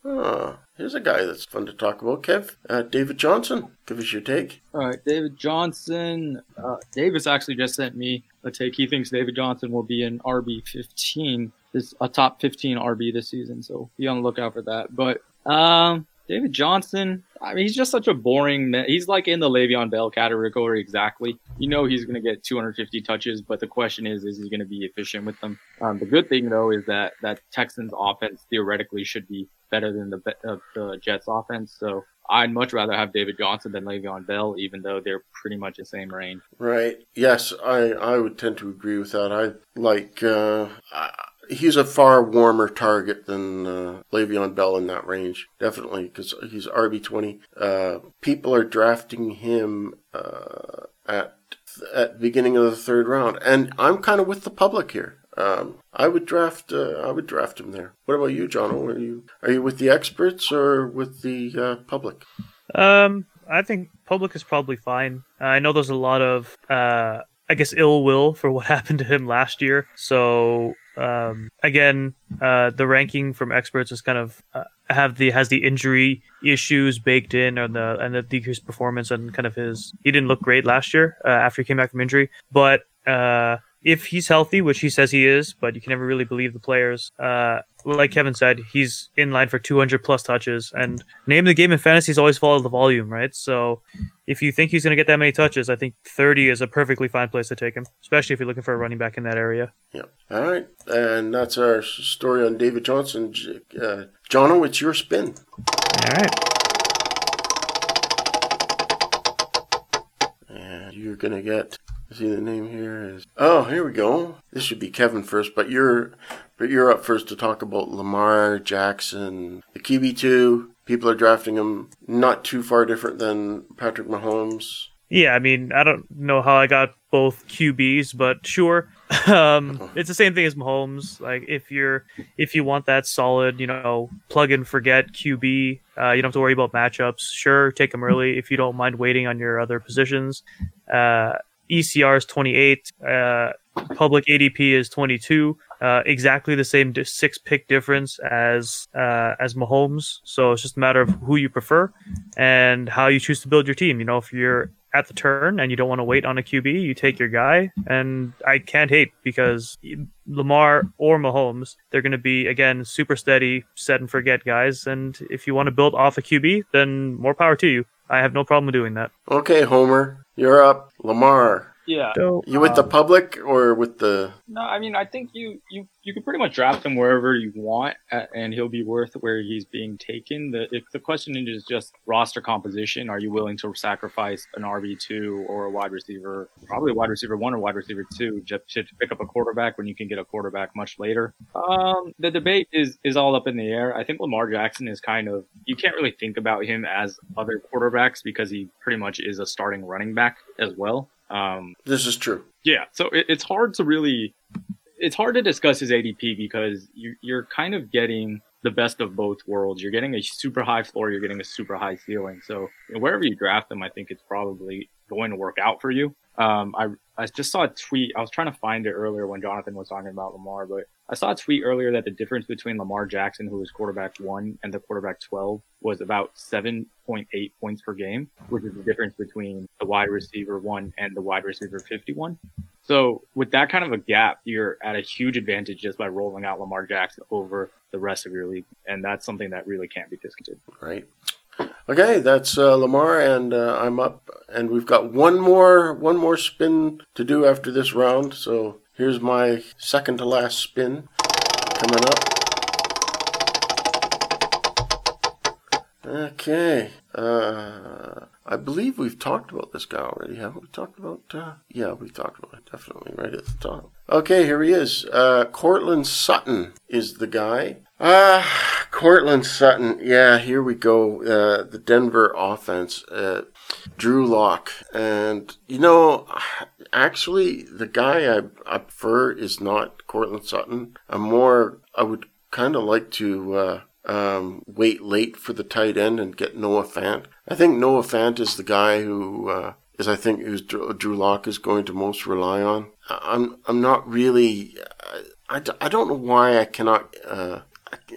Speaker 2: Ah, here's a guy that's fun to talk about, Kev. Uh, David Johnson. Give us your take.
Speaker 3: All right, David Johnson. Uh, Davis actually just sent me a take. He thinks David Johnson will be an RB 15, this a top 15 RB this season. So be on the lookout for that. But um, David Johnson, I mean, he's just such a boring. Man. He's like in the Le'Veon Bell category exactly. You know he's going to get 250 touches, but the question is, is he going to be efficient with them? Um, the good thing though is that that Texans offense theoretically should be better than the uh, the Jets offense. So I'd much rather have David Johnson than Le'Veon Bell, even though they're pretty much the same range.
Speaker 2: Right. Yes, I, I would tend to agree with that. I like. Uh, I, he's a far warmer target than uh, Le'Veon Bell in that range, definitely, because he's RB twenty. Uh, people are drafting him uh, at at the beginning of the third round, and I'm kind of with the public here. Um, I would draft. Uh, I would draft him there. What about you, John? Are you are you with the experts or with the uh, public?
Speaker 4: Um, I think public is probably fine. Uh, I know there's a lot of, uh, I guess, ill will for what (laughs) happened to him last year. So, um, again, uh, the ranking from experts is kind of uh, have the has the injury issues baked in, and the and the decreased performance, and kind of his he didn't look great last year uh, after he came back from injury, but. Uh, if he's healthy, which he says he is, but you can never really believe the players. Uh, like Kevin said, he's in line for 200 plus touches, and name of the game in fantasy is always follow the volume, right? So if you think he's going to get that many touches, I think 30 is a perfectly fine place to take him, especially if you're looking for a running back in that area.
Speaker 2: Yeah. All right. And that's our story on David Johnson. Uh, Jono, it's your spin.
Speaker 4: All right.
Speaker 2: And you're going to get. See the name here is. Oh, here we go. This should be Kevin first, but you're but you're up first to talk about Lamar Jackson, the QB two. People are drafting him not too far different than Patrick Mahomes.
Speaker 4: Yeah, I mean, I don't know how I got both QBs, but sure. (laughs) Um, it's the same thing as Mahomes. Like if you're if you want that solid, you know, plug and forget QB, uh, you don't have to worry about matchups. Sure, take them early if you don't mind waiting on your other positions. Uh, ECR is 28. Uh, public ADP is 22. Uh, exactly the same six pick difference as uh, as Mahomes. So it's just a matter of who you prefer and how you choose to build your team. You know, if you're at the turn and you don't want to wait on a QB, you take your guy. And I can't hate because Lamar or Mahomes, they're going to be again super steady, set and forget guys. And if you want to build off a QB, then more power to you. I have no problem doing that.
Speaker 2: Okay, Homer, you're up. Lamar,
Speaker 3: Yeah.
Speaker 4: So
Speaker 2: you with the public or with the?
Speaker 3: No, I mean, I think you you you can pretty much draft him wherever you want, and he'll be worth where he's being taken. The if the question is just roster composition. Are you willing to sacrifice an RB two or a wide receiver, probably a wide receiver one or wide receiver two, just to pick up a quarterback when you can get a quarterback much later? Um, the debate is is all up in the air. I think Lamar Jackson is kind of you can't really think about him as other quarterbacks because he pretty much is a starting running back as well. Um,
Speaker 2: This is true.
Speaker 3: yeah, so it, it's hard to really, it's hard to discuss his ADP because you, you're kind of getting the best of both worlds. You're getting a super high floor, you're getting a super high ceiling. So you know, wherever you draft him, I think it's probably going to work out for you. Um, I I just saw a tweet. I was trying to find it earlier when Jonathan was talking about Lamar, but I saw a tweet earlier that the difference between Lamar Jackson, who was quarterback one, and the quarterback twelve was about seven point eight points per game, which is the difference between the wide receiver one and the wide receiver fifty one. So with that kind of a gap, you're at a huge advantage just by rolling out Lamar Jackson over the rest of your league, and that's something that really can't be discounted.
Speaker 2: Right. Okay, that's uh, Lamar, and uh, I'm up, and we've got one more one more spin to do after this round. So here's my second to last spin coming up. Okay. Uh, I believe we've talked about this guy already, haven't we? Talked about? Uh, yeah, we've talked about it definitely right at the top. Okay, here he is. Uh, Courtland Sutton is the guy. Ah, Courtland Sutton. Yeah, here we go. Uh, the Denver offense. Uh, Drew Lock. And, you know, actually, the guy I, I prefer is not Courtland Sutton. I'm more, I would kind of like to uh, um, wait late for the tight end and get Noah Fant. I think Noah Fant is the guy who uh, is, I think, who's Drew Lock is going to most rely on. I'm, I'm not really, I, I don't know why I cannot. Uh,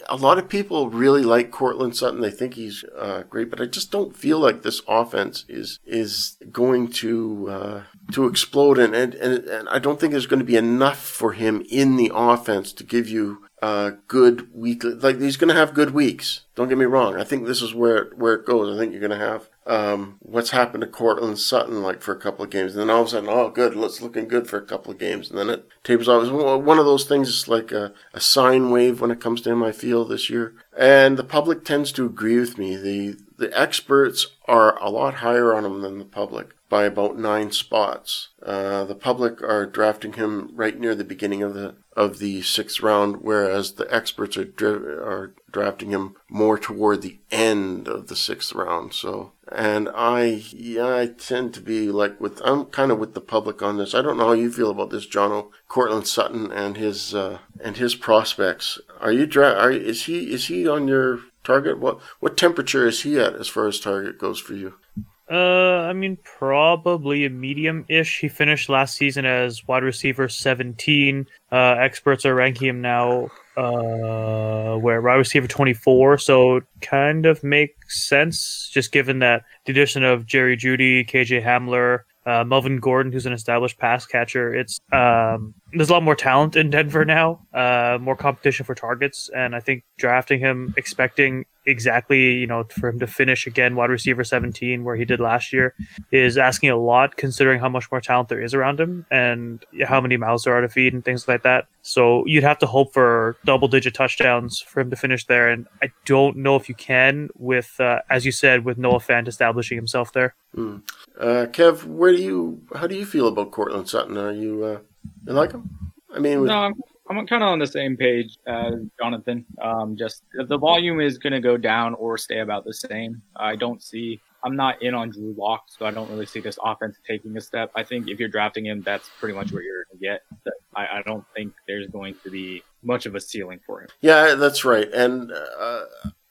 Speaker 2: a lot of people really like Courtland Sutton. They think he's uh, great, but I just don't feel like this offense is is going to uh, to explode. And, and and I don't think there's going to be enough for him in the offense to give you uh, good week. Like he's going to have good weeks. Don't get me wrong. I think this is where where it goes. I think you're going to have um, what's happened to Courtland Sutton like for a couple of games, and then all of a sudden, oh, good, it's looking good for a couple of games, and then it tapers off. It's one of those things. It's like a, a sine wave when it comes to him. I feel this year, and the public tends to agree with me. the The experts are a lot higher on him than the public by about nine spots. Uh, the public are drafting him right near the beginning of the of the sixth round, whereas the experts are dri- are drafting him more toward the end of the sixth round. So, and I, yeah, I tend to be like with, I'm kind of with the public on this. I don't know how you feel about this, Jono, Courtland Sutton and his, uh, and his prospects. Are you, dra- are, is he, is he on your target? What, what temperature is he at as far as target goes for you?
Speaker 4: Uh, I mean, probably a medium-ish. He finished last season as wide receiver 17. Uh, experts are ranking him now, uh, where wide receiver 24. So kind of makes sense, just given that the addition of Jerry Jeudy, KJ Hamler, uh, Melvin Gordon, who's an established pass catcher. It's um, there's a lot more talent in Denver now, uh, more competition for targets, and I think drafting him, expecting exactly you know for him to finish again wide receiver 17 where he did last year is asking a lot considering how much more talent there is around him and how many mouths there are to feed and things like that. So you'd have to hope for double digit touchdowns for him to finish there. And i don't know if you can with uh, as you said with noah fant establishing himself there.
Speaker 2: Mm. uh, kev where do you how do you feel about Courtland sutton? Are you uh, you like him?
Speaker 3: I mean with- no I'm- I'm kind of on the same page as Jonathan. Um, just the volume is going to go down or stay about the same. I don't see. I'm not in on Drew Lock, so I don't really see this offense taking a step. I think if you're drafting him, that's pretty much what you're going to get. I, I, don't think there's going to be much of a ceiling for him.
Speaker 2: Yeah, that's right. And uh,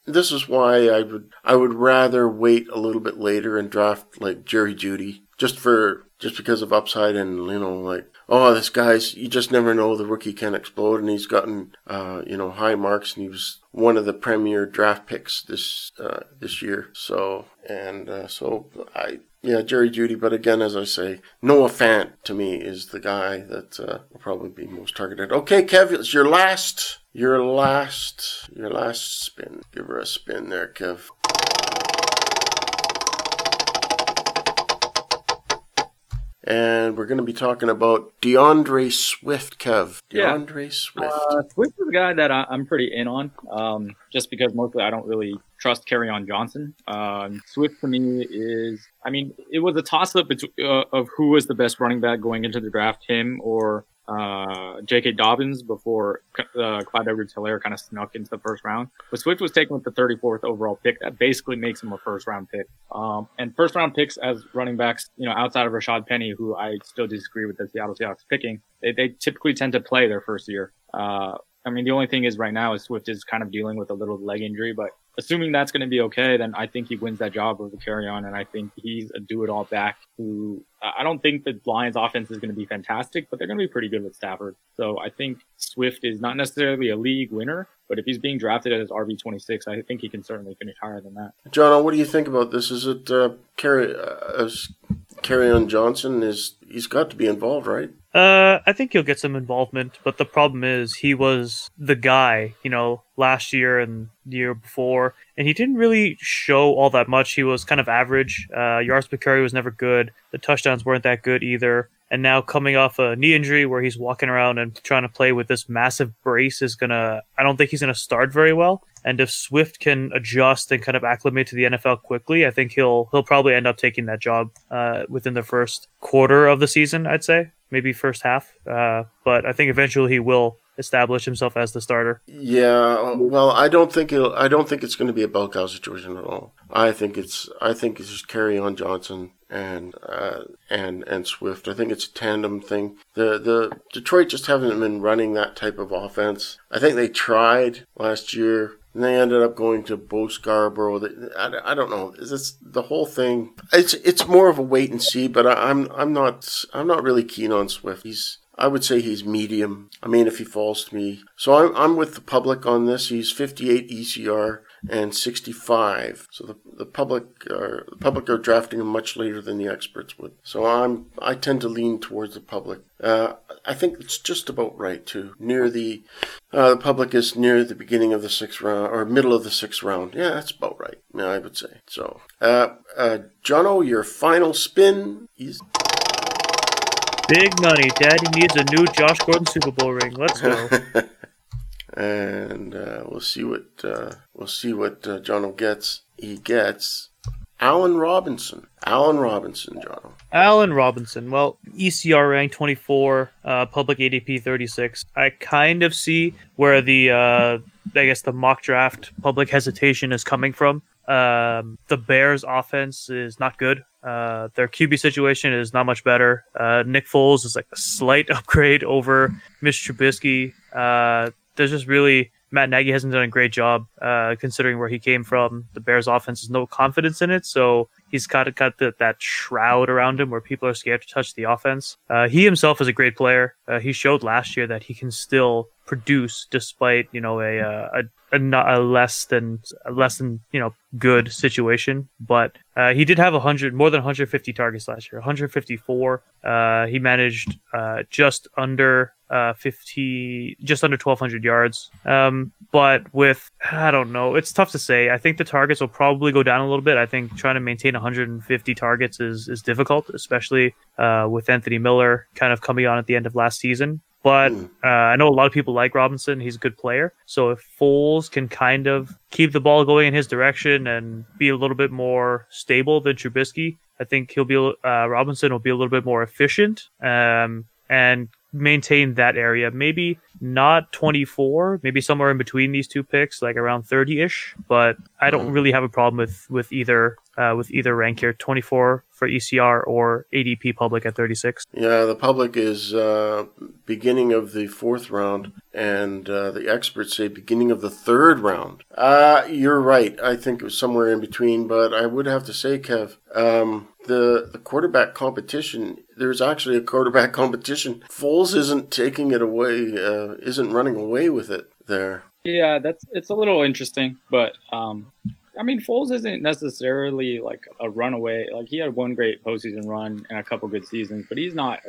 Speaker 2: this is why I would I would rather wait a little bit later and draft like Jerry Jeudy just for just because of upside and you know like oh, this guy's, you just never know the rookie can explode. And he's gotten, uh, you know, high marks and he was one of the premier draft picks this, uh, this year. So, and, uh, so I, yeah, Jerry Jeudy. But again, as I say, Noah Fant to me is the guy that, uh, will probably be most targeted. Okay, Kev, it's your last, your last, your last spin. Give her a spin there, Kev. And we're going to be talking about D'Andre Swift, Kev. D'Andre
Speaker 3: yeah.
Speaker 2: Swift.
Speaker 3: Uh, Swift is a guy that I, am pretty in on, um, just because mostly I don't really trust Kerryon Johnson. Um, Swift to me is, I mean, it was a toss up uh, of who was the best running back going into the draft, him or uh, J.K. Dobbins before uh, Clyde Edwards-Helaire kind of snuck into the first round. But Swift was taken with the 34th overall pick. That basically makes him a first round pick. Um, and first round picks as running backs, you know, outside of Rashaad Penny, who I still disagree with the Seattle Seahawks picking, they, they typically tend to play their first year. Uh, I mean, the only thing is right now is Swift is kind of dealing with a little leg injury, but assuming that's going to be okay, then I think he wins that job over on. and I think he's a do-it-all back who I don't think the Lions' offense is going to be fantastic, but they're going to be pretty good with Stafford. So I think Swift is not necessarily a league winner, but if he's being drafted as RB twenty six, I think he can certainly finish higher than that.
Speaker 2: John, what do you think about this? Is it uh, Kerry? Uh, on Johnson is he's got to be involved, right?
Speaker 4: Uh, I think he'll get some involvement, but the problem is he was the guy, you know, last year and the year before, and he didn't really show all that much. He was kind of average. Uh, yards per carry was never good. The touchdowns weren't that good either. And now coming off a knee injury where he's walking around and trying to play with this massive brace is gonna. I don't think he's gonna start very well. And if Swift can adjust and kind of acclimate to the NFL quickly, I think he'll he'll probably end up taking that job uh, within the first quarter of the season. I'd say maybe first half. Uh, but I think eventually he will establish himself as the starter.
Speaker 2: Yeah, well, I don't think it'll. I don't think it's going to be a bell cow situation at all. I think it's. I think it's just Kerryon Johnson and uh, and and Swift. I think it's a tandem thing. The the Detroit just haven't been running that type of offense. I think they tried last year. And they ended up going to Bo Scarborough. I, I don't know. Is this the whole thing? It's it's more of a wait and see. But I, I'm I'm not I'm not really keen on Swift. He's I would say he's medium. I mean, if he falls to me. So I'm, I'm with the public on this. He's 58 ECR and 65. So the, the public are the public are drafting him much later than the experts would. So I'm I tend to lean towards the public. Uh, I think it's just about right too. Near the uh, the public is near the beginning of the sixth round or middle of the sixth round. Yeah, that's about right. Yeah, I would say. So, uh, uh, Jono, your final spin is.
Speaker 4: Big money. Daddy needs a new Josh Gordon Super Bowl ring. Let's go. (laughs)
Speaker 2: and uh, we'll see what uh, we'll see what uh, Jono gets. He gets Allen Robinson. Allen Robinson, Jono.
Speaker 4: Allen Robinson. Well, ECR rank 24, uh, public ADP 36. I kind of see where the uh, I guess the mock draft public hesitation is coming from. Um, the Bears' offense is not good. Uh, their QB situation is not much better. Uh, Nick Foles is like a slight (laughs) upgrade over Mitch Trubisky. Uh, there's just really Matt Nagy hasn't done a great job uh, considering where he came from. The Bears' offense has no confidence in it, so he's got, got the, that shroud around him where people are scared to touch the offense. Uh, he himself is a great player. Uh, he showed last year that he can still produce despite you know a a, a, a less than a less than you know good situation. But uh, he did have 100 more than 150 targets last year, 154. Uh, he managed uh, just under uh, 50, just under 1,200 yards. Um, but with, I don't know, it's tough to say. I think the targets will probably go down a little bit. I think trying to maintain 150 targets is, is difficult, especially uh, with Anthony Miller kind of coming on at the end of last season. But hmm. uh, I know a lot of people like Robinson. He's a good player. So if Foles can kind of keep the ball going in his direction and be a little bit more stable than Trubisky, I think he'll be uh, Robinson will be a little bit more efficient um, and maintain that area. Maybe not 24, maybe somewhere in between these two picks, like around 30 ish. But I don't hmm. really have a problem with with either uh, with either rank here 24 for ECR or ADP public at 36.
Speaker 2: Yeah, the public is uh, beginning of the fourth round, and uh, the experts say beginning of the third round. Uh, you're right. I think it was somewhere in between, but I would have to say, Kev, um, the the quarterback competition. There's actually a quarterback (laughs) competition. Foles isn't taking it away, uh, isn't running away with it there.
Speaker 3: Yeah, that's it's a little interesting, but um, I mean, Foles isn't necessarily like a runaway. Like he had one great postseason run and a couple good seasons, but he's not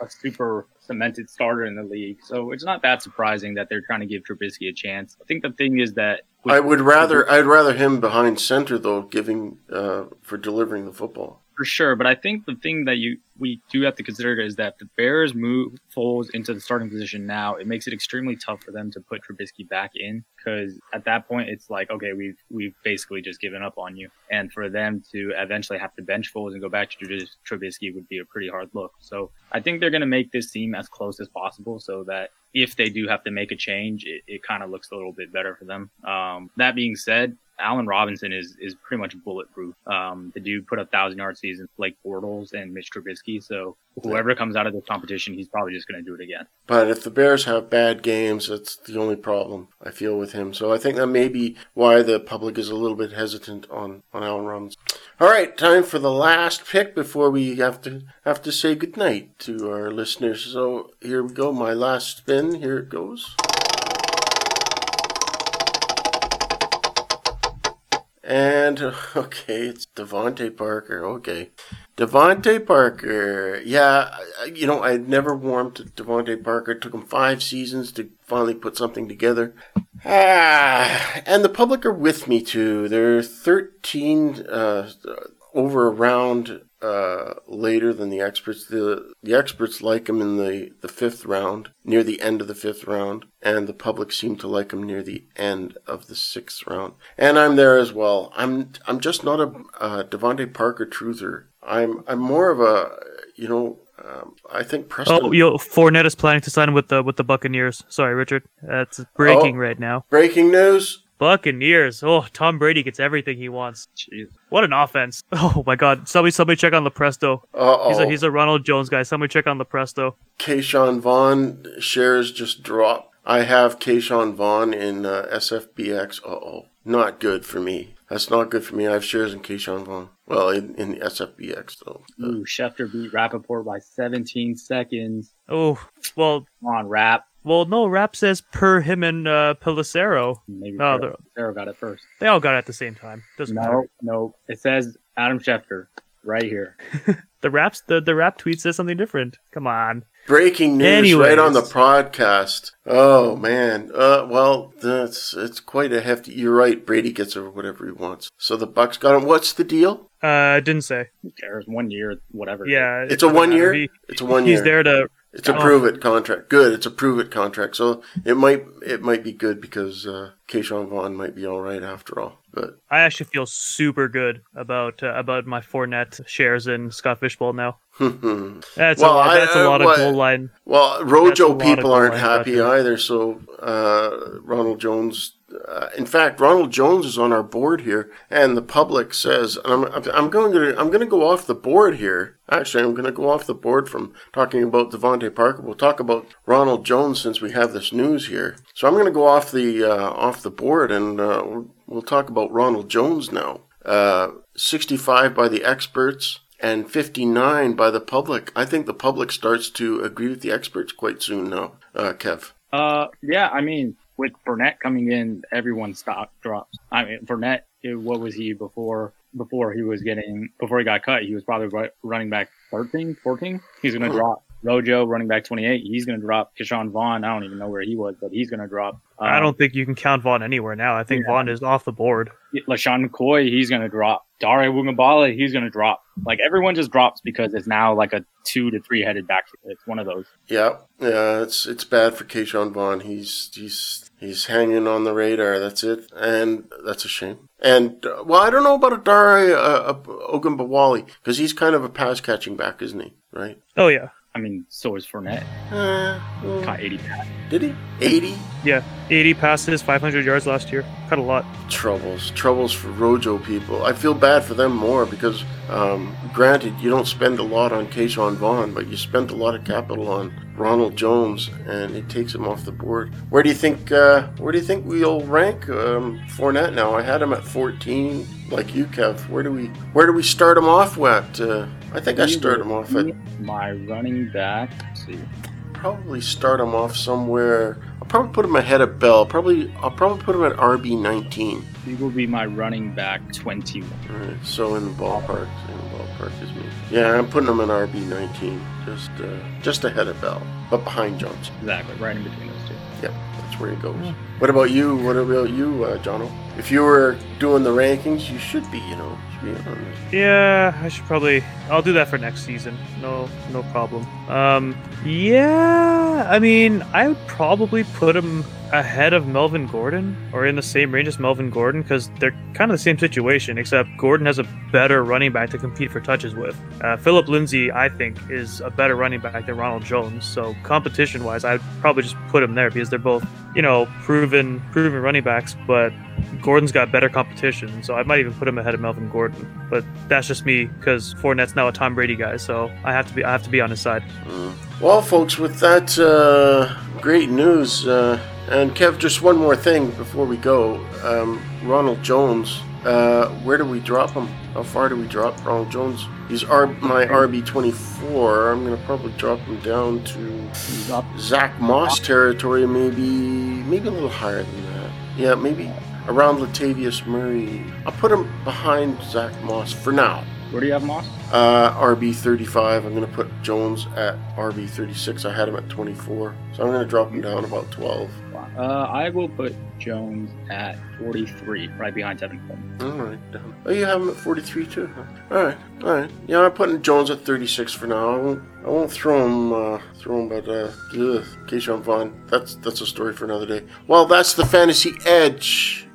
Speaker 3: a, super cemented starter in the league. So it's not that surprising that they're trying to give Trubisky a chance. I think the thing is that
Speaker 2: I would rather I'd rather him behind center though, giving uh, for delivering the football
Speaker 3: for sure. But I think the thing that you we do have to consider is that the Bears move Foles into the starting position now. It makes it extremely tough for them to put Trubisky back in because at that point it's like, okay, we've we've basically just given up on you, and for them to eventually have to bench Foles and go back to Trubisky would be a pretty hard look. So I think they're going to make this team as close as possible so that if they do have to make a change, it, it kind of looks a little bit better for them. Um, that being said, Allen Robinson is is pretty much bulletproof. Um, the dude put up thousand yard seasons like Bortles and Mitch Trubisky. So whoever comes out of this competition, he's probably just going to do it again.
Speaker 2: But if the Bears have bad games, that's the only problem I feel with him. So I think that may be why the public is a little bit hesitant on on Allen Robinson. All right, time for the last pick before we have to have to say goodnight to our listeners. So here we go. My last spin. Here it goes. And (laughs) okay, it's DeVante Parker. Okay, DeVante Parker. Yeah, you know I never warmed to DeVante Parker. It took him five seasons to finally put something together. Ah, and the public are with me too. They're thirteen uh, over a round uh, later than the experts. The the experts like him in the, the fifth round, near the end of the fifth round, and the public seem to like him near the end of the sixth round. And I'm there as well. I'm I'm just not a uh, DeVante Parker truther. I'm I'm more of a you know. Um, I think Preston.
Speaker 4: Oh, yo, Fournette is planning to sign with the with the Buccaneers. Sorry, Richard. That's breaking
Speaker 2: Oh.
Speaker 4: right now.
Speaker 2: Breaking news.
Speaker 4: Buccaneers. Oh, Tom Brady gets everything he wants.
Speaker 3: Jeez.
Speaker 4: What an offense! (laughs) Oh my God! Somebody, somebody check on Lepresto.
Speaker 2: Uh
Speaker 4: He's a
Speaker 2: oh.
Speaker 4: he's a Ronald Jones guy. Somebody check on Lepresto.
Speaker 2: Ke'Shawn Vaughn shares just dropped. I have Ke'Shawn Vaughn in uh, SFBX. Uh oh. Not good for me. That's not good for me. I have shares in Ke'Shawn Vaughn. Well, in, in the SFBX, though. Uh,
Speaker 3: Ooh, Schefter beat Rappaport by 17 seconds.
Speaker 4: Oh, well,
Speaker 3: Come on, Rap.
Speaker 4: Well, no. Rap says per him and uh, Pelissero.
Speaker 3: Maybe
Speaker 4: No,
Speaker 3: Sarah, Sarah got it first.
Speaker 4: They all got it at the same time. Doesn't matter.
Speaker 3: No, no. It says Adam Schefter right here. (laughs)
Speaker 4: The raps, the the rap tweet says something different. Come on.
Speaker 2: breaking news right on the
Speaker 4: Anyways.
Speaker 2: podcast. Oh man. Uh, well, that's it's quite a hefty. You're right. Brady gets over whatever he wants. So the Bucs got him. What's the deal?
Speaker 4: Uh, didn't say.
Speaker 3: Who cares? One year, whatever.
Speaker 4: Yeah, it
Speaker 2: It's a one
Speaker 4: matter.
Speaker 2: year.
Speaker 4: He-
Speaker 2: It's a one
Speaker 4: he's
Speaker 2: year.
Speaker 4: there to.
Speaker 2: It's a
Speaker 4: Oh.
Speaker 2: prove it contract. Good. It's a prove it contract. So it might it might be good because uh, Ke'Shawn Vaughn might be all right after all. But
Speaker 4: I actually feel super good about uh, about my Fournette shares in Scott Fishbowl now. (laughs) That's
Speaker 2: Well,
Speaker 4: a lot. That's a
Speaker 2: uh,
Speaker 4: lot
Speaker 2: what-
Speaker 4: of goal line.
Speaker 2: well,
Speaker 4: a
Speaker 2: Rojo people aren't happy either. So uh, Ronald Jones. Uh, in fact, Ronald Jones is on our board here, and the public says, and I'm, I'm going to I'm going to go off the board here. Actually, I'm going to go off the board from talking about DeVante Parker. We'll talk about Ronald Jones since we have this news here. So I'm going to go off the uh, off the board, and uh, we'll- we'll talk about Ronald Jones now. Uh, 65 by the experts and 59 by the public. I think the public starts to agree with the experts quite soon now. Uh, Kev.
Speaker 3: Uh, yeah. I mean, with Fournette coming in, everyone's stock drops. I mean, Fournette, what was he before? Before he was getting, before he got cut, he was probably running back 13, 14. He's going to drop. Rojo, running back 28. He's going to drop. Ke'Shawn Vaughn, I don't even know where he was, but he's going to drop.
Speaker 4: I
Speaker 3: Um,
Speaker 4: don't think you can count Vaughn anywhere now. I think
Speaker 3: yeah.
Speaker 4: Vaughn is off the board.
Speaker 3: LeSean McCoy, he's going to drop. Dare Ogunbowale, he's going to drop. Like everyone just drops because it's now like a two to three headed back. It's one of those.
Speaker 2: Yeah, yeah, it's it's bad for Ke'Shawn Vaughn. He's he's he's hanging on the radar. That's it, and that's a shame. And uh, well, I don't know about Adare uh, Ogunbowale because he's kind of a pass catching back, isn't he? Right?
Speaker 4: Oh yeah,
Speaker 3: I mean, so is Fournette.
Speaker 2: Uh, well,
Speaker 3: Caught 80 pass.
Speaker 2: did he? Eighty
Speaker 4: yeah. 80 passes, 500 yards last year. Cut a lot.
Speaker 2: troubles, troubles for Rojo people. I feel bad for them more because, um, granted, you don't spend a lot on Ke'Shawn Vaughn, but you spent a lot of capital on Ronald Jones, and it takes him off the board. Where do you think? Uh, where do you think we'll rank um, Fournette now? I had him at 14, like you, Kev. Where do we? Where do we start him off at? Uh, I think I start him off at
Speaker 3: My running back. Let's see.
Speaker 2: probably start him off somewhere. I'll probably put him ahead of Bell. Probably I'll probably put him at RB 19.
Speaker 3: He will be my running back 21.
Speaker 2: Alright, so in the ballpark, in the ballpark is me. Yeah, I'm putting him in RB 19, just uh, just ahead of Bell, but behind Jones.
Speaker 3: Exactly, right in between those two.
Speaker 2: Yep, that's where he goes. What about you? What about you, uh, Jono? If you were doing the rankings, you should be, you know, should be on this.
Speaker 4: Yeah, I should probably. I'll do that for next season. No, no problem. Um, yeah, I mean, I would probably put him ahead of Melvin Gordon or in the same range as Melvin Gordon because they're kind of the same situation, except Gordon has a better running back to compete for touches with. Uh, Philip Lindsay, I think, is a better running back than Ronald Jones. So competition-wise, I'd probably just put him there because they're both, you know, proven proven running backs, but Gordon's got better competition, so I might even put him ahead of Melvin Gordon. But that's just me because Fournette's now a Tom Brady guy, so I have to be I have to be on his side.
Speaker 2: Mm. Well, folks, with that uh, great news, uh, and Kev, just one more thing before we go. Um, Ronald Jones, uh, where do we drop him? How far do we drop Ronald Jones? He's R- my RB 24. I'm going to probably drop him down to Zach Moss territory, maybe maybe a little higher than that. Yeah, maybe around Latavius Murray. I'll put him behind Zach Moss for now.
Speaker 3: Where do you have Moss?
Speaker 2: Uh, RB 35. I'm going to put Jones at RB 36. I had him at 24. So I'm going to drop him down about 12.
Speaker 3: Uh, I will put Jones at 43, right behind Tevin Coleman.
Speaker 2: All right. Down. Oh, you have him at 43 too? Huh? All right. All right. Yeah, I'm putting Jones at 36 for now. I won't, I won't throw him, uh, throw him, but, uh, ugh, Ke'Shawn Vaughn. That's, that's a story for another day. Well, that's the Fantasy Edge.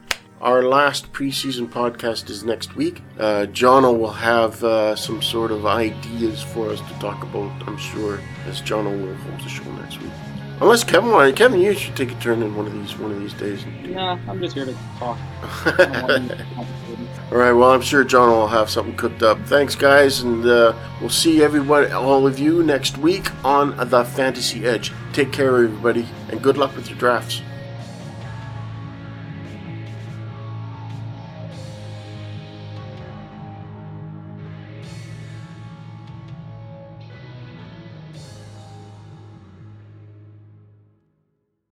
Speaker 2: Our last preseason podcast is next week. Uh, Jono will have uh, some sort of ideas for us to talk about, I'm sure, as Jono will host the show next week. Unless Kevin wanted, Kevin, you should take a turn in one of these one of these days.
Speaker 3: Nah, I'm just here to talk. (laughs)
Speaker 2: All right. Well, I'm sure John will have something cooked up. Thanks, guys, and uh, we'll see everyone, all of you, next week on the Fantasy Edge. Take care, everybody, and good luck with your drafts.